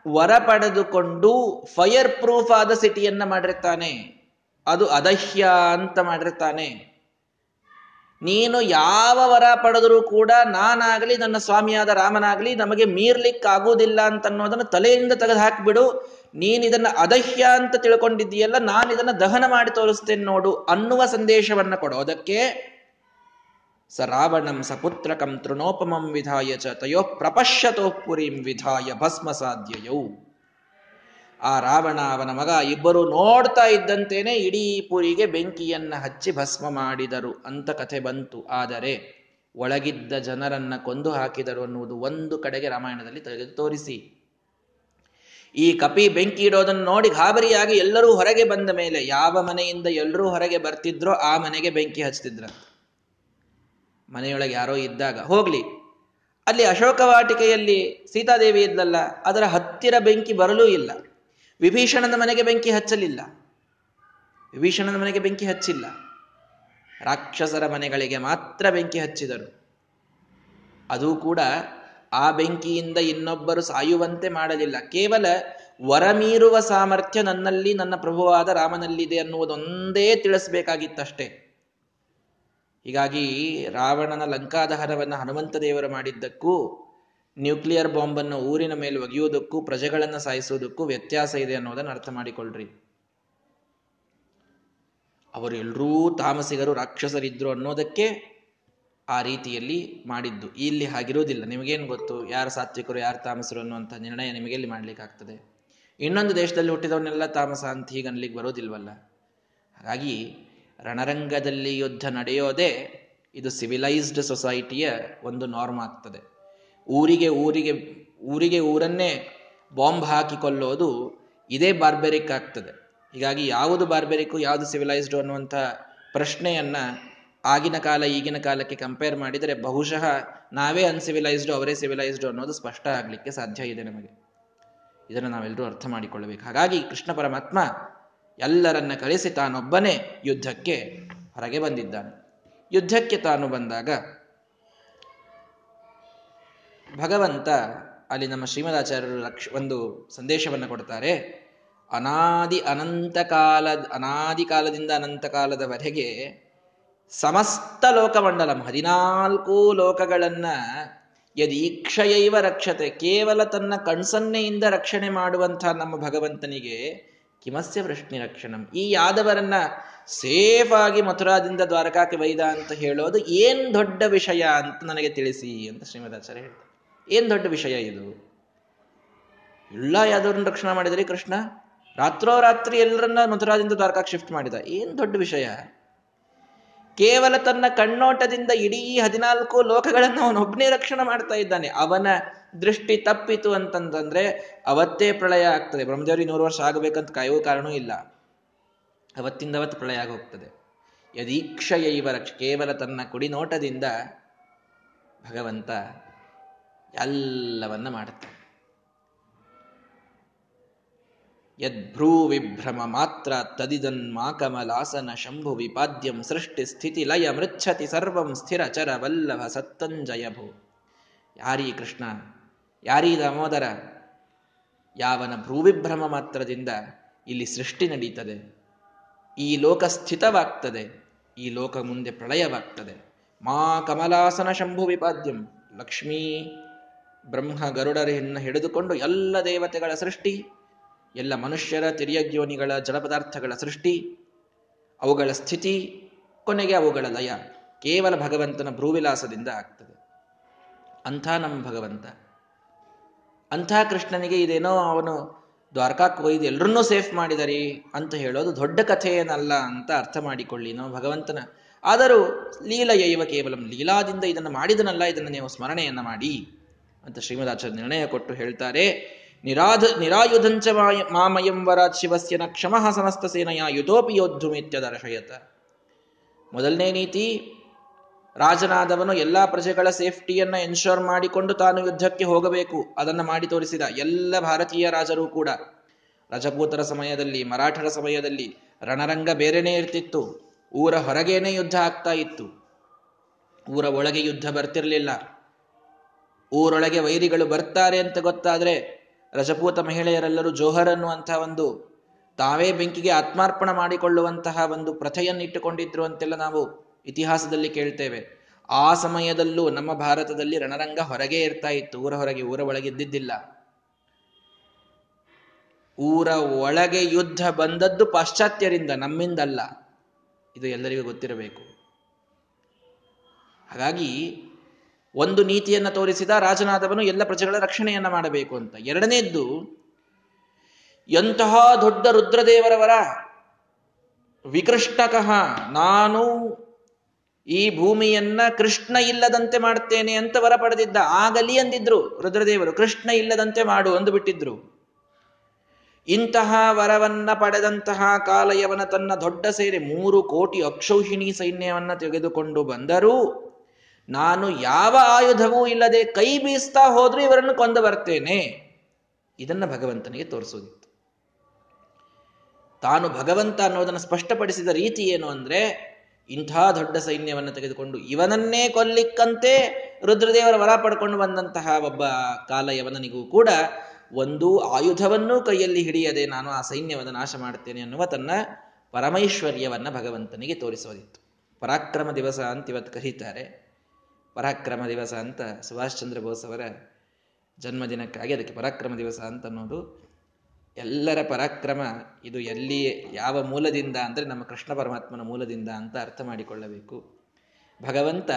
ವರ ಪಡೆದುಕೊಂಡು ಫೈರ್ ಪ್ರೂಫ್ ಆದ ಸಿಟಿಯನ್ನ ಮಾಡಿರ್ತಾನೆ. ಅದು ಅದಹ್ಯ ಅಂತ ಮಾಡಿರ್ತಾನೆ. ನೀನು ಯಾವ ವರ ಪಡೆದರೂ ಕೂಡ ನಾನಾಗಲಿ ನನ್ನ ಸ್ವಾಮಿಯಾದ ರಾಮನಾಗಲಿ ನಮಗೆ ಮೀರ್ಲಿಕ್ಕಾಗುವುದಿಲ್ಲ ಅಂತ ಅನ್ನೋದನ್ನು ತಲೆಯಿಂದ ತೆಗೆದು ಹಾಕಿಬಿಡು ನೀನು ಇದನ್ನ ಅದಹ್ಯ ಅಂತ ತಿಳ್ಕೊಂಡಿದ್ದೀಯಲ್ಲ, ನಾನು ಇದನ್ನ ದಹನ ಮಾಡಿ ತೋರಿಸ್ತೇನೆ ನೋಡು ಅನ್ನುವ ಸಂದೇಶವನ್ನ ಕೊಡೋದಕ್ಕೆ ಸ ರಾವಣಂ ಸಪುತ್ರಕಂ ತೃಣೋಪಮಂ ವಿಧಾಯ ಚ ತಯೋ ಪ್ರಪಶ್ಯತೋ ಪುರಿಂ ವಿಧಾಯ ಭಸ್ಮ ಸಾಧ್ಯಯೌ. ಆ ರಾವಣ ಅವನ ಮಗ ಇಬ್ಬರು ನೋಡ್ತಾ ಇದ್ದಂತೇನೆ ಇಡೀ ಪುರಿಗೆ ಬೆಂಕಿಯನ್ನ ಹಚ್ಚಿ ಭಸ್ಮ ಮಾಡಿದರು ಅಂತ ಕಥೆ ಬಂತು. ಆದರೆ ಒಳಗಿದ್ದ ಜನರನ್ನ ಕೊಂದು ಹಾಕಿದರು ಅನ್ನುವುದು ಒಂದು ಕಡೆಗೆ ರಾಮಾಯಣದಲ್ಲಿ ತೆಗೆದು ತೋರಿಸಿ. ಈ ಕಪಿ ಬೆಂಕಿ ಇಡೋದನ್ನು ನೋಡಿ ಗಾಬರಿಯಾಗಿ ಎಲ್ಲರೂ ಹೊರಗೆ ಬಂದ ಮೇಲೆ ಯಾವ ಮನೆಯಿಂದ ಎಲ್ಲರೂ ಹೊರಗೆ ಬರ್ತಿದ್ರೋ ಆ ಮನೆಗೆ ಬೆಂಕಿ ಹಚ್ತಿದ್ರ. ಮನೆಯೊಳಗೆ ಯಾರೋ ಇದ್ದಾಗ, ಹೋಗ್ಲಿ, ಅಲ್ಲಿ ಅಶೋಕವಾಟಿಕೆಯಲ್ಲಿ ಸೀತಾದೇವಿ ಇದ್ದಲ್ಲ ಅದರ ಹತ್ತಿರ ಬೆಂಕಿ ಬರಲೂ ಇಲ್ಲ. ವಿಭೀಷಣನ ಮನೆಗೆ ಬೆಂಕಿ ಹಚ್ಚಲಿಲ್ಲ. ವಿಭೀಷಣನ ಮನೆಗೆ ಬೆಂಕಿ ಹಚ್ಚಿಲ್ಲ. ರಾಕ್ಷಸರ ಮನೆಗಳಿಗೆ ಮಾತ್ರ ಬೆಂಕಿ ಹಚ್ಚಿದರು. ಅದು ಕೂಡ ಆ ಬೆಂಕಿಯಿಂದ ಇನ್ನೊಬ್ಬರು ಸಾಯುವಂತೆ ಮಾಡಲಿಲ್ಲ. ಕೇವಲ ವರಮೀರುವ ಸಾಮರ್ಥ್ಯ ನನ್ನಲ್ಲಿ, ನನ್ನ ಪ್ರಭುವಾದ ರಾಮನಲ್ಲಿದೆ ಅನ್ನುವುದೊಂದೇ ತಿಳಿಸ್ಬೇಕಾಗಿತ್ತಷ್ಟೇ. ಹೀಗಾಗಿ ರಾವಣನ ಲಂಕಾದಹರವನ್ನು ಹನುಮಂತ ದೇವರು ಮಾಡಿದ್ದಕ್ಕೂ ನ್ಯೂಕ್ಲಿಯರ್ ಬಾಂಬನ್ನು ಊರಿನ ಮೇಲೆ ಒಗೆಯುವುದಕ್ಕೂ ಪ್ರಜೆಗಳನ್ನು ಸಾಯಿಸುವುದಕ್ಕೂ ವ್ಯತ್ಯಾಸ ಇದೆ ಅನ್ನೋದನ್ನು ಅರ್ಥ ಮಾಡಿಕೊಳ್ಳ್ರಿ ಅವರೆಲ್ಲರೂ ತಾಮಸಿಗರು ರಾಕ್ಷಸರಿದ್ರು ಅನ್ನೋದಕ್ಕೆ ಆ ರೀತಿಯಲ್ಲಿ ಮಾಡಿದ್ದು. ಇಲ್ಲಿ ಹಾಗಿರುವುದಿಲ್ಲ. ನಿಮಗೇನು ಗೊತ್ತು? ಯಾರು ಸಾತ್ವಿಕರು, ಯಾರು ತಾಮಸರು ಅನ್ನುವಂಥ ನಿರ್ಣಯ ನಿಮಗೆ ಎಲ್ಲಿ ಆಗ್ತದೆ ಇನ್ನೊಂದು ದೇಶದಲ್ಲಿ ಹುಟ್ಟಿದವನ್ನೆಲ್ಲ ತಾಮಸ ಅಂತ ಹೀಗೆ ಅನ್ಲಿಕ್ಕೆ ಬರೋದಿಲ್ವಲ್ಲ? ಹಾಗಾಗಿ ರಣರಂಗದಲ್ಲಿ ಯುದ್ಧ ನಡೆಯೋದೇ ಇದು ಸಿವಿಲೈಸ್ಡ್ ಸೊಸೈಟಿಯ ಒಂದು ನಾರ್ಮ್ ಆಗ್ತದೆ. ಊರಿಗೆ ಊರಿಗೆ ಊರಿಗೆ ಊರನ್ನೇ ಬಾಂಬ್ ಹಾಕಿಕೊಳ್ಳೋದು ಇದೇ ಬಾರ್ಬೆರಿಕ್ ಆಗ್ತದೆ. ಹೀಗಾಗಿ ಯಾವುದು ಬಾರ್ಬೆರಿಕ್, ಯಾವುದು ಸಿವಿಲೈಸ್ಡ್ ಅನ್ನುವಂಥ ಪ್ರಶ್ನೆಯನ್ನ ಆಗಿನ ಕಾಲ, ಈಗಿನ ಕಾಲಕ್ಕೆ ಕಂಪೇರ್ ಮಾಡಿದರೆ ಬಹುಶಃ ನಾವೇ ಅನ್ಸಿವಿಲೈಸ್ಡ್ ಅವರೇ ಸಿವಿಲೈಸ್ಡ್ ಅನ್ನೋದು ಸ್ಪಷ್ಟ ಆಗಲಿಕ್ಕೆ ಸಾಧ್ಯ ಇದೆ ನಮಗೆ. ಇದನ್ನು ನಾವೆಲ್ಲರೂ ಅರ್ಥ ಮಾಡಿಕೊಳ್ಳಬೇಕು. ಹಾಗಾಗಿ ಕೃಷ್ಣ ಪರಮಾತ್ಮ ಎಲ್ಲರನ್ನ ಕರೆಸಿ ತಾನೊಬ್ಬನೇ ಯುದ್ಧಕ್ಕೆ ಹೊರಗೆ ಬಂದಿದ್ದಾನೆ. ಯುದ್ಧಕ್ಕೆ ತಾನು ಬಂದಾಗ ಭಗವಂತ ಅಲ್ಲಿ ನಮ್ಮ ಶ್ರೀಮದಾಚಾರ್ಯರು ಲಕ್ಷ, ಒಂದು ಸಂದೇಶವನ್ನು ಕೊಡ್ತಾರೆ. ಅನಾದಿ ಅನಂತ ಕಾಲದ, ಅನಾದಿ ಕಾಲದಿಂದ ಅನಂತ ಕಾಲದವರೆಗೆ ಸಮಸ್ತ ಲೋಕಮಂಡಲಂ, ಹದಿನಾಲ್ಕು ಲೋಕಗಳನ್ನ ಯದೀಕ್ಷಯೈವ ರಕ್ಷತೆ, ಕೇವಲ ತನ್ನ ಕಣ್ಸನ್ನೆಯಿಂದ ರಕ್ಷಣೆ ಮಾಡುವಂತಹ ನಮ್ಮ ಭಗವಂತನಿಗೆ ಕಿಮಸ್ಯ ವೃಷ್ಣಿ ರಕ್ಷಣಂ. ಈ ಯಾದವರನ್ನ ಸೇಫ್ ಆಗಿ ಮಥುರಾದಿಂದ ದ್ವಾರಕಾಕ್ಕೆ ವೈದ ಅಂತ ಹೇಳೋದು ಏನ್ ದೊಡ್ಡ ವಿಷಯ ಅಂತ ನನಗೆ ತಿಳಿಸಿ ಅಂತ ಶ್ರೀಮದಾಚಾರ್ಯ ಹೇಳ್ತಾರೆ. ಏನ್ ದೊಡ್ಡ ವಿಷಯ ಇದು? ಎಲ್ಲ ಯಾದವ್ರನ್ನ ರಕ್ಷಣೆ ಮಾಡಿದ್ರಿ ಕೃಷ್ಣ? ರಾತ್ರೋರಾತ್ರಿ ಎಲ್ಲರನ್ನ ಮಥುರಾದಿಂದ ದ್ವಾರಕಾಕ್ಕೆ ಶಿಫ್ಟ್ ಮಾಡಿದ. ಏನು ದೊಡ್ಡ ವಿಷಯ? ಕೇವಲ ತನ್ನ ಕಣ್ಣೋಟದಿಂದ ಇಡೀ ಹದಿನಾಲ್ಕು ಲೋಕಗಳನ್ನು ಅವನೊಬ್ಬನೇ ರಕ್ಷಣೆ ಮಾಡ್ತಾ ಇದ್ದಾನೆ. ಅವನ ದೃಷ್ಟಿ ತಪ್ಪಿತು ಅಂತಂತಂದ್ರೆ ಅವತ್ತೇ ಪ್ರಳಯ ಆಗ್ತದೆ. ಬ್ರಹ್ಮದೇವರಿ ನೂರು ವರ್ಷ ಆಗಬೇಕಂತ ಕಾಯುವ ಕಾರಣವೂ ಇಲ್ಲ. ಅವತ್ತಿಂದ ಅವತ್ತು ಪ್ರಳಯ ಆಗಿ ಯದೀಕ್ಷಯ ಯದೀಕ್ಷಯೈವ ರಕ್ಷ ಕೇವಲ ತನ್ನ ಕುಡಿನೋಟದಿಂದ ಭಗವಂತ ಎಲ್ಲವನ್ನ ಮಾಡುತ್ತೆ. ಯದ್ಭ್ರೂ ವಿಭ್ರಮ ಮಾತ್ರ ತದಿದನ್ಮಾ ಕಮಲಾಸನ ಶಂಭು ವಿಪಾದ್ಯಂ ಸೃಷ್ಟಿ ಸ್ಥಿತಿ ಲಯ ಮೃಚ್ಛತಿ ಸರ್ವಂ ಸ್ಥಿರ ಚರ ವಲ್ಲಭ ಸತ್ತಂಜಯ ಭೂ. ಯಾರೀ ಕೃಷ್ಣ? ಯಾರೀ ದಾಮೋದರ? ಯಾವನ ಭ್ರೂವಿಭ್ರಮ ಮಾತ್ರದಿಂದ ಇಲ್ಲಿ ಸೃಷ್ಟಿ ನಡೀತದೆ. ಈ ಲೋಕ ಸ್ಥಿತವಾಗ್ತದೆ. ಈ ಲೋಕ ಮುಂದೆ ಪ್ರಳಯವಾಗ್ತದೆ. ಮಾ ಕಮಲಾಸನ ಶಂಭು ವಿಪಾದ್ಯಂ ಲಕ್ಷ್ಮೀ ಬ್ರಹ್ಮ ಗರುಡರನ್ನು ಹಿಡಿದುಕೊಂಡು ಎಲ್ಲ ದೇವತೆಗಳ ಸೃಷ್ಟಿ, ಎಲ್ಲ ಮನುಷ್ಯರ ತಿರಿಯಜ್ಯೋನಿಗಳ ಜಲಪದಾರ್ಥಗಳ ಸೃಷ್ಟಿ, ಅವುಗಳ ಸ್ಥಿತಿ, ಕೊನೆಗೆ ಅವುಗಳ ಲಯ ಕೇವಲ ಭಗವಂತನ ಭ್ರೂವಿಲಾಸದಿಂದ ಆಗ್ತದೆ. ಅಂಥ ನಮ್ಮ ಭಗವಂತ. ಅಂಥ ಕೃಷ್ಣನಿಗೆ ಇದೇನೋ ಅವನು ದ್ವಾರಕಾಕ್ಕೆ ಒಯ್ದು ಎಲ್ಲರನ್ನೂ ಸೇಫ್ ಮಾಡಿದರಿ ಅಂತ ಹೇಳೋದು ದೊಡ್ಡ ಕಥೆ ಏನಲ್ಲ ಅಂತ ಅರ್ಥ ಮಾಡಿಕೊಳ್ಳಿ ನಾವು ಭಗವಂತನ. ಆದರೂ ಲೀಲಯೈವ ಕೇವಲ ಲೀಲಾದಿಂದ ಇದನ್ನು ಮಾಡಿದನಲ್ಲ ಇದನ್ನು ನೀವು ಸ್ಮರಣೆಯನ್ನು ಮಾಡಿ. ಅಂತ ಶ್ರೀಮದಾಚಾರ್ಯ ನಿರ್ಣಯ ಕೊಟ್ಟು ಹೇಳ್ತಾರೆ, ನಿರಾಧ, ನಿರಾಯುಧಂಚ ಮಾಮಯಂ ಶಿವಸ್ಯ ನ ಕ್ಷಮಃ ಸಮಸ್ತ ಸೇನೆಯ ಯುತೋಪಿ ಯೋದ್ಧುಮಿತ್ಯ ದರ್ಶಯತ. ಮೊದಲನೇ ನೀತಿ, ರಾಜನಾದವನು ಎಲ್ಲಾ ಪ್ರಜೆಗಳ ಸೇಫ್ಟಿಯನ್ನ ಎನ್ಶೋರ್ ಮಾಡಿಕೊಂಡು ತಾನು ಯುದ್ಧಕ್ಕೆ ಹೋಗಬೇಕು. ಅದನ್ನು ಮಾಡಿ ತೋರಿಸಿದ ಎಲ್ಲ ಭಾರತೀಯ ರಾಜರು ಕೂಡ. ರಜಪೂತರ ಸಮಯದಲ್ಲಿ, ಮರಾಠರ ಸಮಯದಲ್ಲಿ ರಣರಂಗ ಬೇರೆನೇ ಇರ್ತಿತ್ತು. ಊರ ಹೊರಗೇನೆ ಯುದ್ಧ ಆಗ್ತಾ ಇತ್ತು. ಊರ ಒಳಗೆ ಯುದ್ಧ ಬರ್ತಿರ್ಲಿಲ್ಲ. ಊರೊಳಗೆ ವೈರಿಗಳು ಬರ್ತಾರೆ ಅಂತ ಗೊತ್ತಾದ್ರೆ ರಜಪೂತ ಮಹಿಳೆಯರೆಲ್ಲರೂ ಜೋಹರ್ ಅನ್ನುವಂತಹ ಒಂದು ತಾವೇ ಬೆಂಕಿಗೆ ಆತ್ಮಾರ್ಪಣ ಮಾಡಿಕೊಳ್ಳುವಂತಹ ಒಂದು ಪ್ರಥೆಯನ್ನಿಟ್ಟುಕೊಂಡಿದ್ರು ಅಂತೆಲ್ಲ ನಾವು ಇತಿಹಾಸದಲ್ಲಿ ಕೇಳ್ತೇವೆ. ಆ ಸಮಯದಲ್ಲೂ ನಮ್ಮ ಭಾರತದಲ್ಲಿ ರಣರಂಗ ಹೊರಗೆ ಇರ್ತಾ ಇತ್ತು. ಊರ ಹೊರಗೆ, ಊರ ಒಳಗೆ ಇದ್ದಿದ್ದಿಲ್ಲ. ಊರ ಒಳಗೆ ಯುದ್ಧ ಬಂದದ್ದು ಪಾಶ್ಚಾತ್ಯರಿಂದ, ನಮ್ಮಿಂದಲ್ಲ. ಇದು ಎಲ್ಲರಿಗೂ ಗೊತ್ತಿರಬೇಕು. ಹಾಗಾಗಿ ಒಂದು ನೀತಿಯನ್ನು ತೋರಿಸಿದ ರಾಜನಾದವನು ಎಲ್ಲ ಪ್ರಜೆಗಳ ರಕ್ಷಣೆಯನ್ನ ಮಾಡಬೇಕು ಅಂತ. ಎರಡನೇದ್ದು, ಎಂತಹ ದೊಡ್ಡ ರುದ್ರದೇವರವರ ವಿಕೃಷ್ಟಕಃ ನಾನು ಈ ಭೂಮಿಯನ್ನ ಕೃಷ್ಣ ಇಲ್ಲದಂತೆ ಮಾಡ್ತೇನೆ ಅಂತ ವರ ಪಡೆದಿದ್ದ. ಆಗಲಿ ಅಂದಿದ್ರು ರುದ್ರದೇವರು, ಕೃಷ್ಣ ಇಲ್ಲದಂತೆ ಮಾಡು ಅಂದು ಬಿಟ್ಟಿದ್ರು. ಇಂತಹ ವರವನ್ನ ಪಡೆದಂತಹ ಕಾಲಯವನ ತನ್ನ ದೊಡ್ಡ ಸೇರಿ ಮೂರು ಕೋಟಿ ಅಕ್ಷೌಹಿಣಿ ಸೈನ್ಯವನ್ನ ತೆಗೆದುಕೊಂಡು ಬಂದರೂ ನಾನು ಯಾವ ಆಯುಧವೂ ಇಲ್ಲದೆ ಕೈ ಬೀಸ್ತಾ ಹೋದ್ರೂ ಇವರನ್ನು ಕೊಂದು ಬರ್ತೇನೆ. ಇದನ್ನ ಭಗವಂತನಿಗೆ ತೋರಿಸೋದಿತ್ತು. ತಾನು ಭಗವಂತ ಅನ್ನೋದನ್ನು ಸ್ಪಷ್ಟಪಡಿಸಿದ ರೀತಿ ಏನು ಅಂದ್ರೆ, ಇಂಥ ದೊಡ್ಡ ಸೈನ್ಯವನ್ನು ತೆಗೆದುಕೊಂಡು ಇವನನ್ನೇ ಕೊಲ್ಲಿಕ್ಕಂತೆ ರುದ್ರದೇವರ ವರ ಪಡ್ಕೊಂಡು ಬಂದಂತಹ ಒಬ್ಬ ಕಾಲಯವನಿಗೂ ಕೂಡ ಒಂದು ಆಯುಧವನ್ನೂ ಕೈಯಲ್ಲಿ ಹಿಡಿಯದೆ ನಾನು ಆ ಸೈನ್ಯವನ್ನು ನಾಶ ಮಾಡ್ತೇನೆ ಅನ್ನುವ ತನ್ನ ಪರಮೈಶ್ವರ್ಯವನ್ನು ಭಗವಂತನಿಗೆ ತೋರಿಸೋದಿತ್ತು. ಪರಾಕ್ರಮ ದಿವಸ ಅಂತ ಇವತ್ತು ಕರೀತಾರೆ. ಪರಾಕ್ರಮ ದಿವಸ ಅಂತ ಸುಭಾಷ್ ಚಂದ್ರ ಬೋಸ್ ಅವರ ಜನ್ಮದಿನಕ್ಕಾಗಿ ಅದಕ್ಕೆ ಪರಾಕ್ರಮ ದಿವಸ ಅಂತ ಅನ್ನೋದು ಎಲ್ಲರ ಪರಾಕ್ರಮ. ಇದು ಎಲ್ಲಿ ಯಾವ ಮೂಲದಿಂದ ಅಂದರೆ ನಮ್ಮ ಕೃಷ್ಣ ಪರಮಾತ್ಮನ ಮೂಲದಿಂದ ಅಂತ ಅರ್ಥ ಮಾಡಿಕೊಳ್ಳಬೇಕು. ಭಗವಂತ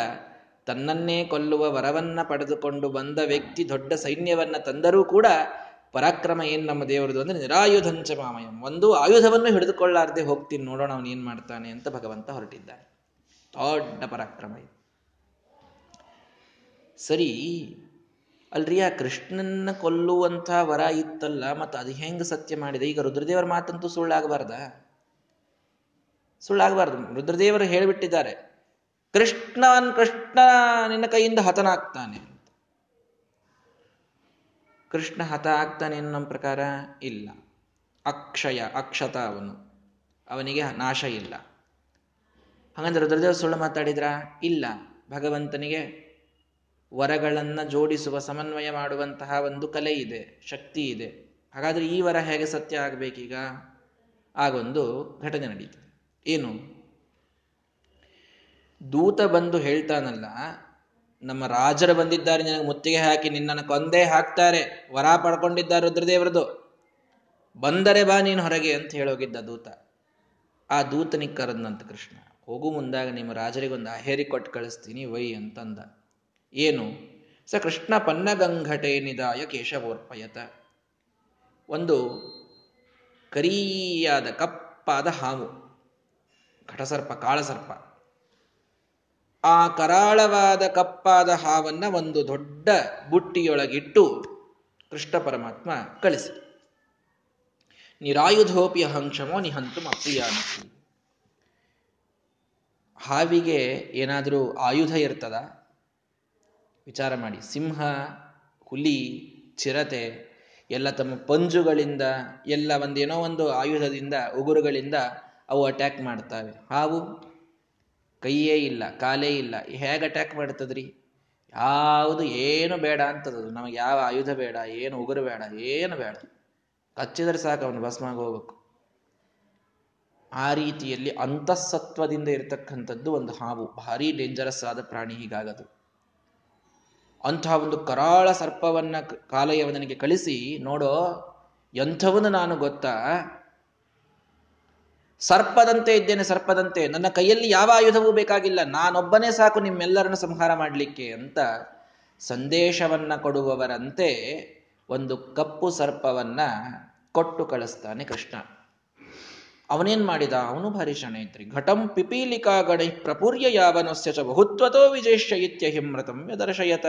ತನ್ನನ್ನೇ ಕೊಲ್ಲುವ ವರವನ್ನ ಪಡೆದುಕೊಂಡು ಬಂದ ವ್ಯಕ್ತಿ, ದೊಡ್ಡ ಸೈನ್ಯವನ್ನ ತಂದರೂ ಕೂಡ ಪರಾಕ್ರಮ ಏನು ನಮ್ಮ ದೇವರದು ಅಂದ್ರೆ ನಿರಾಯುಧಂಚ ಮಾಮಯಂ. ಒಂದು ಆಯುಧವನ್ನು ಹಿಡಿದುಕೊಳ್ಳಾರ್ದೆ ಹೋಗ್ತೀನಿ, ನೋಡೋಣ ಅವನು ಏನು ಮಾಡ್ತಾನೆ ಅಂತ ಭಗವಂತ ಹೊರಟಿದ್ದಾನೆ. ದೊಡ್ಡ ಪರಾಕ್ರಮ ಸರಿ ಅಲ್ರಿ ಆ ಕೃಷ್ಣನ್ನ ಕೊಲ್ಲುವಂಥ ವರ ಇತ್ತಲ್ಲ, ಮತ್ತು ಅದು ಹೆಂಗೆ ಸತ್ಯ ಮಾಡಿದೆ? ಈಗ ರುದ್ರದೇವರ ಮಾತಂತೂ ಸುಳ್ಳಾಗಬಾರ್ದ? ಸುಳ್ಳಾಗಬಾರ್ದು. ರುದ್ರದೇವರು ಹೇಳಿಬಿಟ್ಟಿದ್ದಾರೆ, ಕೃಷ್ಣನ್ ಕೃಷ್ಣ ನಿನ್ನ ಕೈಯಿಂದ ಹತನಾಗ್ತಾನೆ ಕೃಷ್ಣ ಹತ ಆಗ್ತಾನೆ ನಮ್ಮ ಪ್ರಕಾರ ಇಲ್ಲ. ಅಕ್ಷಯ, ಅಕ್ಷತ ಅವನು. ಅವನಿಗೆ ನಾಶ ಇಲ್ಲ. ಹಾಗಂದ್ರೆ ರುದ್ರದೇವ ಸುಳ್ಳು ಮಾತಾಡಿದ್ರ? ಇಲ್ಲ. ಭಗವಂತನಿಗೆ ವರಗಳನ್ನ ಜೋಡಿಸುವ ಸಮನ್ವಯ ಮಾಡುವಂತಹ ಒಂದು ಕಲೆ ಇದೆ, ಶಕ್ತಿ ಇದೆ. ಹಾಗಾದ್ರೆ ಈ ವರ ಹೇಗೆ ಸತ್ಯ ಆಗಬೇಕೀಗ? ಆಗೊಂದು ಘಟನೆ ನಡೀತದೆ ಏನು? ದೂತ ಬಂದು ಹೇಳ್ತಾನಲ್ಲ, ನಮ್ಮ ರಾಜರು ಬಂದಿದ್ದಾರೆ, ನಿನಗೆ ಮುತ್ತಿಗೆ ಹಾಕಿ, ನಿನ್ನನ್ನು ಕೊಂದೇ ಹಾಕ್ತಾರೆ, ವರ ಪಡ್ಕೊಂಡಿದ್ದಾರೆ ರುದ್ರದೇವರದು. ಬಂದರೆ ಬಾ ನೀನು ಹೊರಗೆ ಅಂತ ಹೇಳೋಗಿದ್ದ ದೂತ. ಆ ದೂತನಿಗೆ ಕರೆದಂತ ಕೃಷ್ಣ, ಹೋಗು ಮುಂದಾಗ ನಿಮ್ಮ ರಾಜರಿಗೊಂದು ಅಹೇರಿ ಕೊಟ್ಟು ಕಳಿಸ್ತೀನಿ, ವೈ ಅಂತಂದ. ಏನು? ಸ ಕೃಷ್ಣ ಪನ್ನಗಂಘಟೆ ನಿದಾಯ ಕೇಶವೋರ್ಪಯತ. ಒಂದು ಕರಿಯಾದ ಕಪ್ಪಾದ ಹಾವು, ಘಟಸರ್ಪ, ಕಾಳಸರ್ಪ. ಆ ಕರಾಳವಾದ ಕಪ್ಪಾದ ಹಾವನ್ನ ಒಂದು ದೊಡ್ಡ ಬುಟ್ಟಿಯೊಳಗಿಟ್ಟು ಕೃಷ್ಣ ಪರಮಾತ್ಮ ಕಳಿಸಿ. ನಿರಾಯುಧೋಪಿ ಅಹಂಕ್ಷಮೋ ನಿಹಂತು ಅಪ್ರಿಯ ಹಾವಿಗೆ ಏನಾದರೂ ಆಯುಧ ಇರ್ತದ? ವಿಚಾರ ಮಾಡಿ. ಸಿಂಹ, ಹುಲಿ, ಚಿರತೆ, ಎಲ್ಲ ತಮ್ಮ ಪಂಜುಗಳಿಂದ, ಎಲ್ಲ ಒಂದೇನೋ ಒಂದು ಆಯುಧದಿಂದ, ಉಗುರುಗಳಿಂದ ಅವು ಅಟ್ಯಾಕ್ ಮಾಡ್ತಾವೆ. ಹಾವು? ಕೈಯೇ ಇಲ್ಲ, ಕಾಲೇ ಇಲ್ಲ. ಹೇಗೆ ಅಟ್ಯಾಕ್ ಮಾಡ್ತದ್ರಿ? ಯಾವುದು ಏನು ಬೇಡ ಅಂತದದು. ನಮಗೆ ಯಾವ ಆಯುಧ ಬೇಡ, ಏನು ಉಗುರು ಬೇಡ, ಏನು ಬೇಡ. ಕಚ್ಚಿದ್ರೆ ಸಾಕು ಅವನು ಭಸ್ಮಾಗ ಹೋಗ್ಬೇಕು. ಆ ರೀತಿಯಲ್ಲಿ ಅಂತಃಸತ್ವದಿಂದ ಇರತಕ್ಕಂಥದ್ದು ಒಂದು ಹಾವು. ಭಾರಿ ಡೇಂಜರಸ್ ಆದ ಪ್ರಾಣಿ ಹೀಗಾಗದು. ಅಂತಹ ಒಂದು ಕರಾಳ ಸರ್ಪವನ್ನ ಕಾಲಯವನಿಗೆ ಕಳಿಸಿ, ನೋಡೋ ಎಂಥವನು ನಾನು ಗೊತ್ತಾ? ಸರ್ಪದಂತೆ ಇದ್ದೇನೆ, ಸರ್ಪದಂತೆ. ನನ್ನ ಕೈಯಲ್ಲಿ ಯಾವ ಆಯುಧವೂ ಬೇಕಾಗಿಲ್ಲ. ನಾನೊಬ್ಬನೇ ಸಾಕು ನಿಮ್ಮೆಲ್ಲರನ್ನು ಸಂಹಾರ ಮಾಡಲಿಕ್ಕೆ ಅಂತ ಸಂದೇಶವನ್ನ ಕೊಡುವವರಂತೆ ಒಂದು ಕಪ್ಪು ಸರ್ಪವನ್ನ ಕೊಟ್ಟು ಕಳಿಸ್ತಾನೆ ಕೃಷ್ಣ. ಅವನೇನ್ ಮಾಡಿದ? ಅವನು ಭಾರಿ ಶಣ ಐತ್ರಿ ಘಟಂ ಪಿಪೀಲಿಕಾ ಗಣೈ ಪ್ರಪುರ್ಯ ಯಾವನಸ್ಯ ಚ ಬಹುತ್ವತೋ ವಿಜೇಷ್ಯ ಇತ್ಯ ಹಿಮ್ರತಂ ಯದರ್ಶಯತ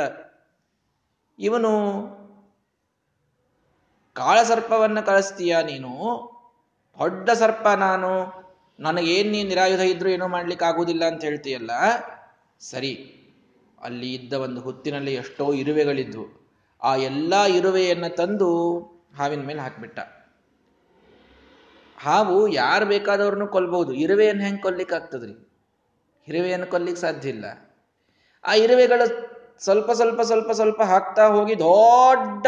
ಇವನು ಕಾಳಸರ್ಪವನ್ನು ಕಳಿಸ್ತೀಯ ನೀನು? ದೊಡ್ಡ ಸರ್ಪ ನಾನು. ನನಗೇನ್ ನೀನು ನಿರಾಯುಧ ಇದ್ರು ಏನೋ ಮಾಡ್ಲಿಕ್ಕೆ ಆಗೋದಿಲ್ಲ ಅಂತ ಹೇಳ್ತೀಯಲ್ಲ? ಸರಿ. ಅಲ್ಲಿ ಇದ್ದ ಒಂದು ಹುತ್ತಿನಲ್ಲಿ ಎಷ್ಟೋ ಇರುವೆಗಳಿದ್ವು. ಆ ಎಲ್ಲ ಇರುವೆಯನ್ನ ತಂದು ಹಾವಿನ ಮೇಲೆ ಹಾಕ್ಬಿಟ್ಟ. ಹಾವು ಯಾರು ಬೇಕಾದವ್ರನ್ನೂ ಕೊಲ್ಬಹುದು? ಇರುವೆಯನ್ನು ಹೆಂಗೆ ಕೊಲ್ಲಿಕ್ಕೆ ಆಗ್ತದ್ರಿ ಇರುವೆಯನ್ನು ಕೊಲ್ಲಿಕ್ಕೆ ಸಾಧ್ಯ ಇಲ್ಲ. ಆ ಇರುವೆಗಳು ಸ್ವಲ್ಪ ಸ್ವಲ್ಪ ಸ್ವಲ್ಪ ಸ್ವಲ್ಪ ಹಾಕ್ತಾ ಹೋಗಿ ದೊಡ್ಡ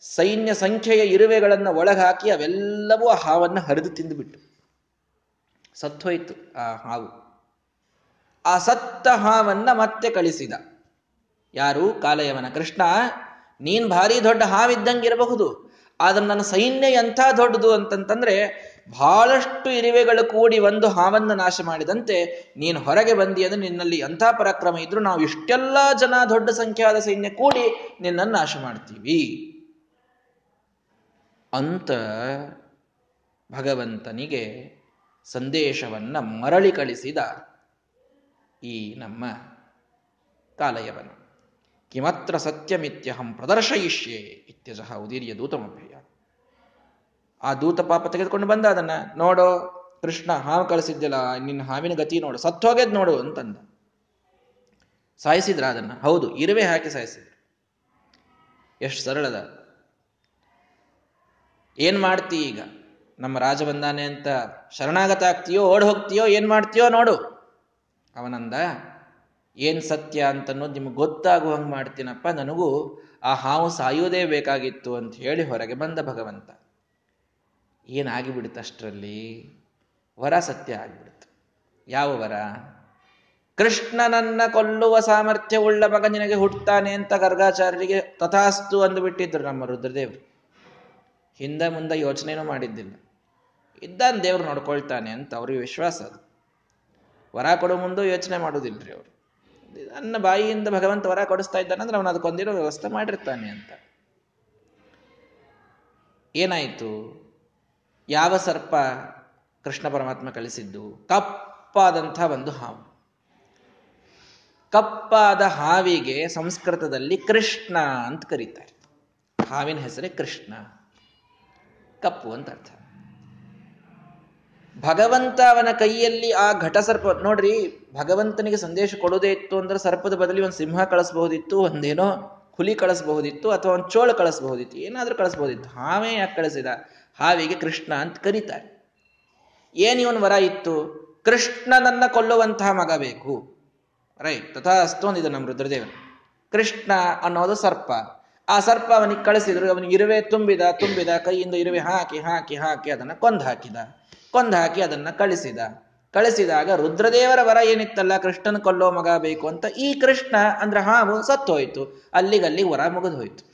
ಸೈನ್ಯ ಸಂಖ್ಯೆಯ ಇರುವೆಗಳನ್ನು ಒಳಗೆ ಹಾಕಿ ಅವೆಲ್ಲವೂ ಆ ಹಾವನ್ನು ಹರಿದು ತಿಂದುಬಿಟ್ಟು ಸತ್ತೋಯ್ತು ಆ ಹಾವು. ಆ ಸತ್ತ ಹಾವನ್ನ ಮತ್ತೆ ಕಳಿಸಿದ. ಯಾರು? ಕಾಲಯವನ ಕೃಷ್ಣ, ನೀನ್ ಭಾರಿ ದೊಡ್ಡ ಹಾವಿದ್ದಂಗಿರಬಹುದು ಆದ್ರೆ ನನ್ನ ಸೈನ್ಯ ಎಂಥ ದೊಡ್ಡದು ಅಂತಂತಂದ್ರೆ ಬಹಳಷ್ಟು ಇರಿವೆಗಳು ಕೂಡಿ ಒಂದು ಹಾವನ್ನು ನಾಶ ಮಾಡಿದಂತೆ ನೀನು ಹೊರಗೆ ಬಂದಿ ಅಂದ್ರೆ ನಿನ್ನಲ್ಲಿ ಎಂಥ ಪರಾಕ್ರಮ ಇದ್ರು ನಾವು ಇಷ್ಟೆಲ್ಲ ಜನ ದೊಡ್ಡ ಸಂಖ್ಯಾದ ಸೈನ್ಯ ಕೂಡಿ ನಿನ್ನನ್ನು ನಾಶ ಮಾಡ್ತೀವಿ. ಅಂತ ಭಗವಂತನಿಗೆ ಸಂದೇಶವನ್ನ ಮರಳಿ ಕಳಿಸಿದ ಈ ನಮ್ಮ ಕಾಲಯವನ ಕಿಮತ್ರ ಸತ್ಯಮಿತ್ಯಹಂ ಪ್ರದರ್ಶಯಿಷ್ಯೆ ಇತ್ಯಜಃ ಉದೀರ್ಯ ದೂತಮಭ್ಯ ಆ ದೂತ ಪಾಪ ತೆಗೆದುಕೊಂಡು ಬಂದ ಅದನ್ನ, ನೋಡೋ ಕೃಷ್ಣ ಹಾವು ಕಳಿಸಿದ್ದಿಲ್ಲ ನಿನ್ನ ಹಾವಿನ ಗತಿ ನೋಡು ಸತ್ತೋಗ್ಯದ್ ನೋಡು ಅಂತಂದ. ಸಾಯಿಸಿದ್ರ ಅದನ್ನ. ಹೌದು, ಇರುವೆ ಹಾಕಿ ಸಾಯಿಸಿದ್ರು. ಎಷ್ಟು ಸರಳದ ಏನ್ ಮಾಡ್ತಿ ಈಗ? ನಮ್ಮ ರಾಜ ಬಂದಾನೆ ಅಂತ ಶರಣಾಗತ ಆಗ್ತೀಯೋ, ಓಡ್ ಹೋಗ್ತೀಯೋ, ಏನ್ ಮಾಡ್ತೀಯೋ ನೋಡು. ಅವನಂದ, ಏನ್ ಸತ್ಯ ಅಂತ ಅನ್ನೋದು ನಿಮ್ಗೆ ಗೊತ್ತಾಗುವಂಗೆ ಮಾಡ್ತೀನಪ್ಪ, ನನಗೂ ಆ ಹಾವು ಸಾಯೋದೇ ಬೇಕಾಗಿತ್ತು ಅಂತ ಹೇಳಿ ಹೊರಗೆ ಬಂದ ಭಗವಂತ. ಏನಾಗಿಬಿಡುತ್ತೆ ಅಷ್ಟರಲ್ಲಿ ವರ ಸತ್ಯ ಆಗಿಬಿಡುತ್ತೆ. ಯಾವ ವರ? ಕೃಷ್ಣನನ್ನ ಕೊಲ್ಲುವ ಸಾಮರ್ಥ್ಯವುಳ್ಳ ಮಗ ನಿನಗೆ ಹುಟ್ಟುತ್ತಾನೆ ಅಂತ ಗರ್ಗಾಚಾರ್ಯರಿಗೆ ತಥಾಸ್ತು ಅಂದುಬಿಟ್ಟಿದ್ರು ನಮ್ಮ ರುದ್ರದೇವರು. ಹಿಂದೆ ಮುಂದೆ ಯೋಚನೆನೂ ಮಾಡಿದ್ದಿಲ್ಲ. ಇದ್ದಾನ ದೇವ್ರು ನೋಡ್ಕೊಳ್ತಾನೆ ಅಂತ ಅವ್ರಿಗೆ ವಿಶ್ವಾಸ ಅದು. ವರ ಕೊಡೋ ಮುಂದೆ ಯೋಚನೆ ಮಾಡೋದಿಲ್ರಿ ಅವರು. ನನ್ನ ಬಾಯಿಯಿಂದ ಭಗವಂತ ವರ ಕೊಡಿಸ್ತಾ ಇದ್ದಾನಂದ್ರೆ ಅವನು ಅದಕ್ಕೊಂದಿರೋ ವ್ಯವಸ್ಥೆ ಮಾಡಿರ್ತಾನೆ ಅಂತ. ಏನಾಯಿತು? ಯಾವ ಸರ್ಪ ಕೃಷ್ಣ ಪರಮಾತ್ಮ ಕಳಿಸಿದ್ದು ಕಪ್ಪಾದಂಥ ಒಂದು ಹಾವು. ಕಪ್ಪಾದ ಹಾವಿಗೆ ಸಂಸ್ಕೃತದಲ್ಲಿ ಕೃಷ್ಣ ಅಂತ ಕರೀತಾರೆ. ಹಾವಿನ ಹೆಸರೇ ಕೃಷ್ಣ. ಕಪ್ಪು ಅಂತ ಅರ್ಥ. ಭಗವಂತ ಅವನ ಕೈಯಲ್ಲಿ ಆ ಘಟ ಸರ್ಪ, ನೋಡ್ರಿ, ಭಗವಂತನಿಗೆ ಸಂದೇಶ ಕೊಡೋದೇ ಇತ್ತು ಅಂದ್ರೆ ಸರ್ಪದ ಬದಲಿ ಒಂದು ಸಿಂಹ ಕಳಿಸಬಹುದಿತ್ತು, ಒಂದೇನೋ ಹುಲಿ ಕಳಿಸಬಹುದಿತ್ತು ಅಥವಾ ಒಂದು ಚೋಳ ಕಳಿಸಬಹುದಿತ್ತು, ಏನಾದ್ರೂ ಕಳಿಸಬಹುದಿತ್ತು. ಹಾವೇ ಯಾಕೆ ಕಳಿಸಿದ? ಹಾವಿಗೆ ಕೃಷ್ಣ ಅಂತ ಕರೀತಾರೆ. ಏನು ವರ ಇತ್ತು? ಕೃಷ್ಣನನ್ನ ಕೊಲ್ಲುವಂತಹ ಮಗ ಬೇಕು. ರೈಟ್ ತಥಾ ಅಷ್ಟೊಂದಿದೆ ನಮ್ಮ ರುದ್ರದೇವನ. ಕೃಷ್ಣ ಅನ್ನೋದು ಸರ್ಪ. ಆ ಸರ್ಪ ಅವನಿಗೆ ಕಳಿಸಿದ್ರು, ಅವನಿಗೆ ಇರುವೆ ತುಂಬಿದ ತುಂಬಿದ ಕೈಯಿಂದ ಇರುವೆ ಹಾಕಿ ಹಾಕಿ ಹಾಕಿ ಅದನ್ನ ಕೊಂದು ಹಾಕಿದ. ಕೊಂದು ಹಾಕಿ ಅದನ್ನ ಕಳಿಸಿದ. ಕಳಿಸಿದಾಗ ರುದ್ರದೇವರ ವರ ಏನಿತ್ತಲ್ಲ? ಕೃಷ್ಣನ ಕೊಲ್ಲೋ ಮಗ ಬೇಕು ಅಂತ ಈ ಕೃಷ್ಣ ಅಂದ್ರೆ ಹಾವು ಸತ್ತೋಯ್ತು. ಅಲ್ಲಿಗಲ್ಲಿ ವರ ಮುಗಿದು ಹೋಯ್ತು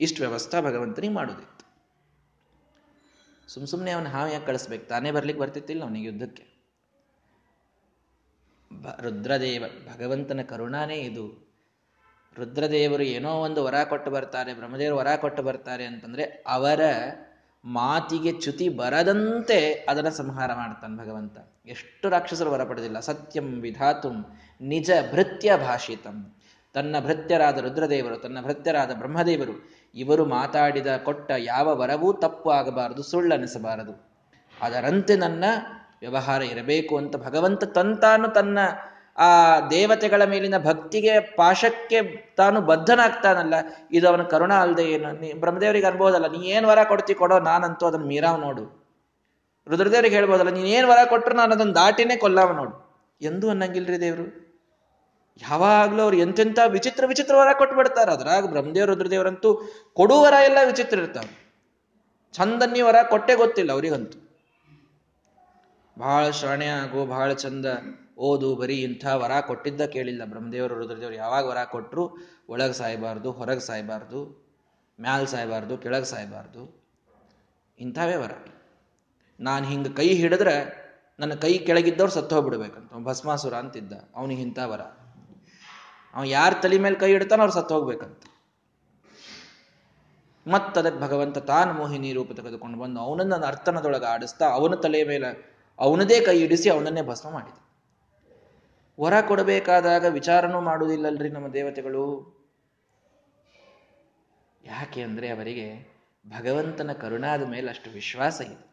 ಇಷ್ಟು ವ್ಯವಸ್ಥಾ ಭಗವಂತನಿಗೆ ಮಾಡುದಿತ್ತು ಸುಮ್ ಸುಮ್ಮನೆ ಅವನ ಹಾವು ಯಾಕೆ ಕಳಿಸ್ಬೇಕು? ತಾನೇ ಬರ್ಲಿಕ್ಕೆ ಬರ್ತಿತ್ತಿಲ್ಲ ಅವನಿಗೆ ಯುದ್ಧಕ್ಕೆ. ರುದ್ರದೇವ, ಭಗವಂತನ ಕರುಣಾನೇ ಇದು. ರುದ್ರದೇವರು ಏನೋ ಒಂದು ವರ ಕೊಟ್ಟು ಬರ್ತಾರೆ, ಬ್ರಹ್ಮದೇವರು ವರ ಕೊಟ್ಟು ಬರ್ತಾರೆ ಅಂತಂದ್ರೆ ಅವರ ಮಾತಿಗೆ ಚ್ಯುತಿ ಬರದಂತೆ ಅದನ್ನ ಸಂಹಾರ ಮಾಡ್ತಾನೆ ಭಗವಂತ. ಎಷ್ಟು ರಾಕ್ಷಸರು ವರ ಪಡೆದಿಲ್ಲ. ಸತ್ಯಂ ವಿಧಾತುಂ ನಿಜ ಭೃತ್ಯ ಭಾಷಿತಂ. ತನ್ನ ಭೃತ್ಯರಾದ ರುದ್ರದೇವರು, ತನ್ನ ಭೃತ್ಯರಾದ ಬ್ರಹ್ಮದೇವರು ಇವರು ಮಾತಾಡಿದ ಕೊಟ್ಟ ಯಾವ ವರವೂ ತಪ್ಪು ಆಗಬಾರದು ಸುಳ್ಳನಿಸಬಾರದು ಅದರಂತೆ ನನ್ನ ವ್ಯವಹಾರ ಇರಬೇಕು ಅಂತ ಭಗವಂತ ತಂತಾನು ತನ್ನ ಆ ದೇವತೆಗಳ ಮೇಲಿನ ಭಕ್ತಿಗೆ, ಪಾಶಕ್ಕೆ ತಾನು ಬದ್ಧನಾಗ್ತಾನಲ್ಲ, ಇದು ಅವನ ಕರುಣ ಅಲ್ಲದೆ ಏನು? ಬ್ರಹ್ಮದೇವರಿಗೆ ಅನ್ಬೋದಲ್ಲ, ನೀ ಏನು ವರ ಕೊಡ್ತಿ ಕೊಡೋ ನಾನಂತೂ ಅದನ್ನ ಮೀರಾವ್ ನೋಡು. ರುದ್ರದೇವರಿಗೆ ಹೇಳ್ಬೋದಲ್ಲ, ನೀನ್ ಏನ್ ವರ ಕೊಟ್ಟರು ನಾನು ಅದನ್ನ ದಾಟಿನೇ ಕೊಲ್ಲಾವ ನೋಡು. ಎಂದೂ ಅನ್ನಂಗಿಲ್ರಿ ದೇವರು? ಯಾವಾಗ್ಲೂ ಅವ್ರು ಎಂತೆಂಥ ವಿಚಿತ್ರ ವಿಚಿತ್ರ ವರ ಕೊಟ್ಬಿಡ್ತಾರೆ. ಬಿಡ್ತಾರ ಅದ್ರಾಗ ಬ್ರಹ್ಮದೇವ್ರ ರುದ್ರದೇವರಂತೂ ಕೊಡುವರ ಎಲ್ಲ ವಿಚಿತ್ರ ಇರ್ತಾವೆ. ಚಂದನ್ನಿ ವರ ಕೊಟ್ಟೆ ಗೊತ್ತಿಲ್ಲ ಅವರಿಗಂತೂ. ಬಹಳ ಶಾಣೆ ಆಗು ಬಹಳ ಚಂದ ಓದು, ಬರೀ ಇಂಥ ವರ ಕೊಟ್ಟಿದ್ದ ಕೇಳಿಲ್ಲ ಬ್ರಹ್ಮದೇವರು, ರುದ್ರದೇವರು. ಯಾವಾಗ ವರ ಕೊಟ್ಟರು ಒಳಗೆ ಸಾಯಬಾರ್ದು, ಹೊರಗೆ ಸಾಯಬಾರ್ದು, ಮ್ಯಾಲ್ ಸಾಯಬಾರ್ದು, ಕೆಳಗೆ ಸಾಯಬಾರ್ದು. ಇಂಥವೇ ವರ. ನಾನು ಹಿಂಗೆ ಕೈ ಹಿಡಿದ್ರೆ ನನ್ನ ಕೈ ಕೆಳಗಿದ್ದವ್ರು ಸತ್ತು ಹೋಗ್ಬಿಡ್ಬೇಕಂತ ಭಸ್ಮಾಸುರ ಅಂತಿದ್ದ. ಅವನಿಗೆ ಇಂಥ ವರ. ಅವ ಯಾರ ತಲೆ ಮೇಲೆ ಕೈ ಇಡ್ತಾನೋ ಅವ್ರು ಸತ್ತು ಹೋಗ್ಬೇಕಂತ. ಮತ್ತದಕ್ಕೆ ಭಗವಂತ ತಾನು ಮೋಹಿನಿ ರೂಪ ತೆಗೆದುಕೊಂಡು ಬಂದು ಅವನನ್ನ ಅರ್ಥನದೊಳಗೆ ಆಡಿಸ್ತಾ ಅವನ ತಲೆಯ ಮೇಲೆ ಅವನದೇ ಕೈ ಇಡಿಸಿ ಅವನನ್ನೇ ಭಸ್ಮ ಮಾಡಿದ. ವರ ಕೊಡಬೇಕಾದಾಗ ವಿಚಾರನೂ ಮಾಡುವುದಿಲ್ಲಲ್ರಿ ನಮ್ಮ ದೇವತೆಗಳು. ಯಾಕೆ ಅಂದ್ರೆ ಅವರಿಗೆ ಭಗವಂತನ ಕರುಣಾದ ಮೇಲೆ ಅಷ್ಟು ವಿಶ್ವಾಸ ಇದೆ.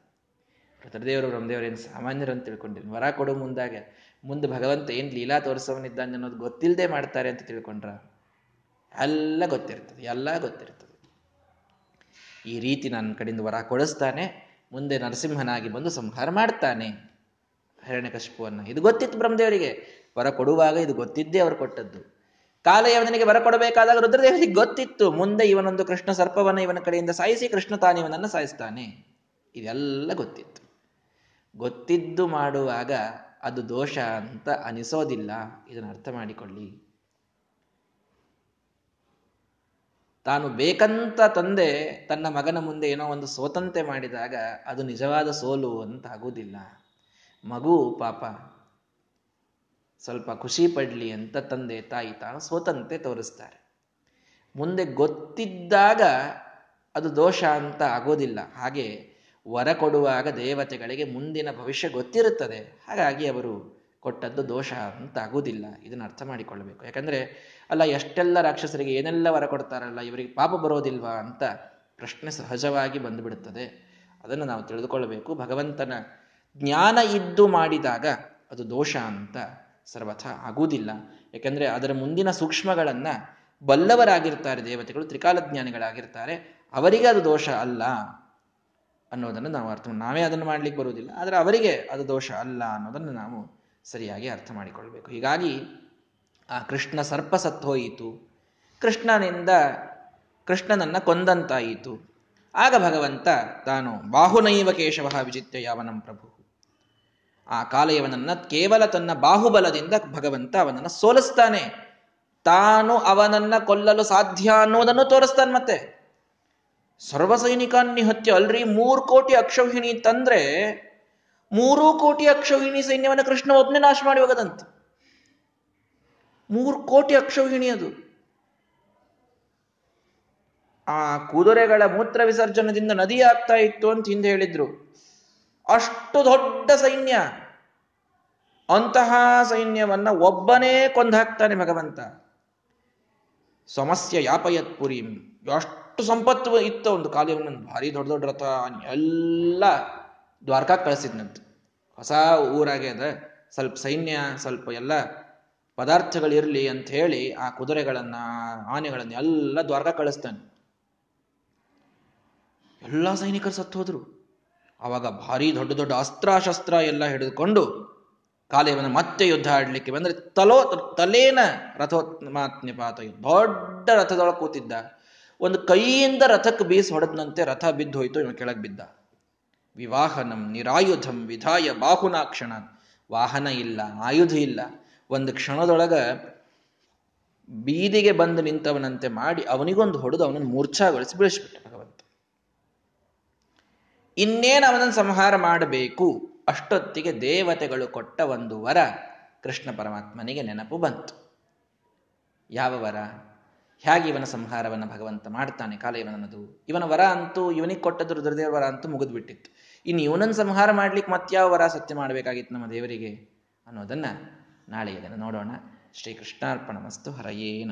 ರುದ್ರದೇವರು ಬ್ರಹ್ಮದೇವರೇನು ಸಾಮಾನ್ಯರಂತ ತಿಳ್ಕೊಂಡಿರಿ ವರ ಕೊಡೋ ಮುಂದಾಗ ಮುಂದೆ ಭಗವಂತ ಏನು ಲೀಲಾ ತೋರಿಸವನಿದ್ದಾನೆ ಅನ್ನೋದು ಗೊತ್ತಿಲ್ಲದೆ ಮಾಡ್ತಾರೆ ಅಂತ ತಿಳ್ಕೊಂಡ್ರ? ಎಲ್ಲ ಗೊತ್ತಿರ್ತದೆ ಎಲ್ಲ ಗೊತ್ತಿರ್ತದೆ. ಈ ರೀತಿ ನನ್ನ ಕಡೆಯಿಂದ ವರ ಕೊಡಿಸ್ತಾನೆ, ಮುಂದೆ ನರಸಿಂಹನಾಗಿ ಬಂದು ಸಂಹಾರ ಮಾಡ್ತಾನೆ. ಹಿರಣ್ಯಕಶಿಪುವನ್ನ ಇದು ಗೊತ್ತಿತ್ತು ಬ್ರಹ್ಮದೇವರಿಗೆ. ವರ ಕೊಡುವಾಗ ಇದು ಗೊತ್ತಿದ್ದೇ ಅವರು ಕೊಟ್ಟದ್ದು. ಕಾಲಯವನಿಗೆ ವರ ಕೊಡಬೇಕಾದಾಗ ರುದ್ರದೇವರಿಗೆ ಗೊತ್ತಿತ್ತು. ಮುಂದೆ ಇವನೊಂದು ಕೃಷ್ಣ ಸರ್ಪವನ್ನ ಇವನ ಕಡೆಯಿಂದ ಸಾಯಿಸಿ ಕೃಷ್ಣ ತಾನಿವನನ್ನು ಸಾಯಿಸ್ತಾನೆ. ಇದೆಲ್ಲ ಗೊತ್ತಿತ್ತು. ಗೊತ್ತಿದ್ದು ಮಾಡುವಾಗ ಅದು ದೋಷ ಅಂತ ಅನಿಸೋದಿಲ್ಲ. ಇದನ್ನು ಅರ್ಥ ಮಾಡಿಕೊಳ್ಳಿ. ತಾನು ಬೇಕಂತ ತಂದೆ ತನ್ನ ಮಗನ ಮುಂದೆ ಏನೋ ಒಂದು ಸೋತಂತೆ ಮಾಡಿದಾಗ ಅದು ನಿಜವಾದ ಸೋಲು ಅಂತ ಆಗುವುದಿಲ್ಲ. ಮಗು ಪಾಪ, ಸ್ವಲ್ಪ ಖುಷಿ ಪಡಲಿ ಅಂತ ತಂದೆ ತಾಯಿ ತಾನು ಸೋತಂತೆ ತೋರಿಸ್ತಾರೆ. ಮುಂದೆ ಗೊತ್ತಿದ್ದಾಗ ಅದು ದೋಷ ಅಂತ ಆಗೋದಿಲ್ಲ. ಹಾಗೆ ವರ ಕೊಡುವಾಗ ದೇವತೆಗಳಿಗೆ ಮುಂದಿನ ಭವಿಷ್ಯ ಗೊತ್ತಿರುತ್ತದೆ. ಹಾಗಾಗಿ ಅವರು ಕೊಟ್ಟದ್ದು ದೋಷ ಅಂತ ಆಗುವುದಿಲ್ಲ. ಇದನ್ನು ಅರ್ಥ ಮಾಡಿಕೊಳ್ಳಬೇಕು. ಯಾಕಂದ್ರೆ, ಅಲ್ಲ, ಎಷ್ಟೆಲ್ಲ ರಾಕ್ಷಸರಿಗೆ ಏನೆಲ್ಲ ವರ ಕೊಡ್ತಾರಲ್ಲ, ಇವರಿಗೆ ಪಾಪ ಬರೋದಿಲ್ವಾ ಅಂತ ಪ್ರಶ್ನೆ ಸಹಜವಾಗಿ ಬಂದುಬಿಡುತ್ತದೆ. ಅದನ್ನು ನಾವು ತಿಳಿದುಕೊಳ್ಳಬೇಕು. ಭಗವಂತನ ಜ್ಞಾನ ಇದ್ದು ಮಾಡಿದಾಗ ಅದು ದೋಷ ಅಂತ ಸರ್ವಥ ಆಗುವುದಿಲ್ಲ. ಯಾಕಂದ್ರೆ, ಅದರ ಮುಂದಿನ ಸೂಕ್ಷ್ಮಗಳನ್ನು ಬಲ್ಲವರಾಗಿರ್ತಾರೆ ದೇವತೆಗಳು, ತ್ರಿಕಾಲಜ್ಞಾನಿಗಳಾಗಿರ್ತಾರೆ. ಅವರಿಗೆ ಅದು ದೋಷ ಅಲ್ಲ. ಅನ್ನೋದನ್ನು ನಾವು ಅರ್ಥ ನಾವೇ ಅದನ್ನು ಮಾಡ್ಲಿಕ್ಕೆ ಬರುವುದಿಲ್ಲ. ಆದರೆ ಅವರಿಗೆ ಅದು ದೋಷ ಅಲ್ಲ ಅನ್ನೋದನ್ನು ನಾವು ಸರಿಯಾಗಿ ಅರ್ಥ ಮಾಡಿಕೊಳ್ಬೇಕು. ಹೀಗಾಗಿ ಆ ಕೃಷ್ಣ ಸರ್ಪ ಸತ್ತೋಯಿತು ಕೃಷ್ಣನಿಂದ ಕೃಷ್ಣನನ್ನ ಕೊಂದಂತಾಯಿತು. ಆಗ ಭಗವಂತ ತಾನು ಬಾಹುನೈವ ಕೇಶವ ವಿಚಿತ್ಯ ಯಾವನಂ ಪ್ರಭು. ಆ ಕಾಲಯವನನ್ನ ಕೇವಲ ತನ್ನ ಬಾಹುಬಲದಿಂದ ಭಗವಂತ ಅವನನ್ನು ಸೋಲಿಸ್ತಾನೆ. ತಾನು ಅವನನ್ನ ಕೊಲ್ಲಲು ಸಾಧ್ಯ ಅನ್ನೋದನ್ನು ತೋರಿಸ್ತಾನೆ ಮತ್ತೆ. ಸರ್ವ ನಿಹತ್ಯ ಅಲ್ರಿ. ಮೂರು ಕೋಟಿ ಅಕ್ಷೌಹಿಣಿ ತಂದ್ರೆ ಮೂರು ಕೋಟಿ ಅಕ್ಷೌಹಿಣಿ ಸೈನ್ಯವನ್ನ ಕೃಷ್ಣ ಒಬ್ಬನೇ ನಾಶ ಮಾಡಿ ಹೋಗದಂತ. ಮೂರು ಕೋಟಿ ಅಕ್ಷೌಹಿಣಿ ಅದು. ಆ ಕುದುರೆಗಳ ಮೂತ್ರ ವಿಸರ್ಜನದಿಂದ ನದಿ ಆಗ್ತಾ ಇತ್ತು ಅಂತ ಹಿಂದೆ ಹೇಳಿದ್ರು. ಅಷ್ಟು ದೊಡ್ಡ ಸೈನ್ಯ. ಅಂತಹ ಸೈನ್ಯವನ್ನ ಒಬ್ಬನೇ ಕೊಂದಾಕ್ತಾನೆ ಭಗವಂತ. ಸಮಸ್ಯೆ ಯಾಪಯತ್ ಪುರಿಂ ಎಷ್ಟು ಸಂಪತ್ತು ಇತ್ತು ಒಂದು ಕಾಲಿಯವನ್ನ ಭಾರಿ ದೊಡ್ಡ ದೊಡ್ಡ ರಥ ಎಲ್ಲ ದ್ವಾರಕಾ ಕಳಿಸಿದ್ನಂತ. ಹೊಸ ಊರಾಗೆ ಅದ. ಸ್ವಲ್ಪ ಸೈನ್ಯ, ಸ್ವಲ್ಪ ಎಲ್ಲ ಪದಾರ್ಥಗಳಿರಲಿ ಅಂತ ಹೇಳಿ ಆ ಕುದುರೆಗಳನ್ನ, ಆನೆಗಳನ್ನ ಎಲ್ಲ ದ್ವಾರಕ ಕಳಿಸ್ತಾನೆ. ಎಲ್ಲ ಸೈನಿಕರು ಸತ್ತು ಹೋದ್ರು. ಅವಾಗ ಭಾರಿ ದೊಡ್ಡ ದೊಡ್ಡ ಅಸ್ತ್ರ ಎಲ್ಲ ಹಿಡಿದುಕೊಂಡು ಕಾಲೇವನ ಮತ್ತೆ ಯುದ್ಧ ಆಡ್ಲಿಕ್ಕೆ ಬಂದ್ರೆ ತಲೋ, ತಲೇನ ರಥೋತ್ಮಾತ್ನಿಪಾತ, ದೊಡ್ಡ ರಥದೊಳಗೆ ಕೂತಿದ್ದ. ಒಂದು ಕೈಯಿಂದ ರಥಕ್ಕೆ ಬೀಸ್ ಹೊಡೆದಂತೆ ರಥ ಬಿದ್ದು ಹೋಯ್ತು, ಇವನು ಕೆಳಗೆ ಬಿದ್ದ. ವಿವಾಹನಂ ನಿರಾಯುಧಂ ವಿಧಾಯ ಬಾಹುನಾ ಕ್ಷಣ ವಾಹನ ಇಲ್ಲ, ಆಯುಧ ಇಲ್ಲ. ಒಂದು ಕ್ಷಣದೊಳಗ ಬೀದಿಗೆ ಬಂದು ನಿಂತವನಂತೆ ಮಾಡಿ ಅವನಿಗೊಂದು ಹೊಡೆದು ಅವನನ್ನು ಮೂರ್ಛಾಗೊಳಿಸಿ ಬೆಳೆಸ್ಬಿಟ್ಟ ಭಗವಂತ. ಇನ್ನೇನು ಅವನನ್ನು ಸಂಹಾರ ಮಾಡಬೇಕು? ಅಷ್ಟೊತ್ತಿಗೆ ದೇವತೆಗಳು ಕೊಟ್ಟ ಒಂದು ವರ ಕೃಷ್ಣ ಪರಮಾತ್ಮನಿಗೆ ನೆನಪು ಬಂತು. ಯಾವ ವರ? ಹೇಗೆ ಇವನ ಸಂಹಾರವನ್ನು ಭಗವಂತ ಮಾಡ್ತಾನೆ, ಕಾಲ ಇವನನ್ನದು ಇವನ ವರ ಅಂತೂ ಇವನಿಗೆ ಕೊಟ್ಟದ್ದು ರುದ್ರದೇವರ ವರ ಅಂತೂ ಮುಗಿದ್ಬಿಟ್ಟಿತ್ತು. ಇನ್ನು ಇವನನ್ನು ಸಂಹಾರ ಮಾಡ್ಲಿಕ್ಕೆ ಮತ್ಯಾವ ವರ ಸತ್ಯ ಮಾಡಬೇಕಾಗಿತ್ತು ನಮ್ಮ ದೇವರಿಗೆ ಅನ್ನೋದನ್ನ ನಾಳೆ ಇದನ್ನು ನೋಡೋಣ. ಶ್ರೀ ಕೃಷ್ಣಾರ್ಪಣ ಮಸ್ತು ಹರಯೇನ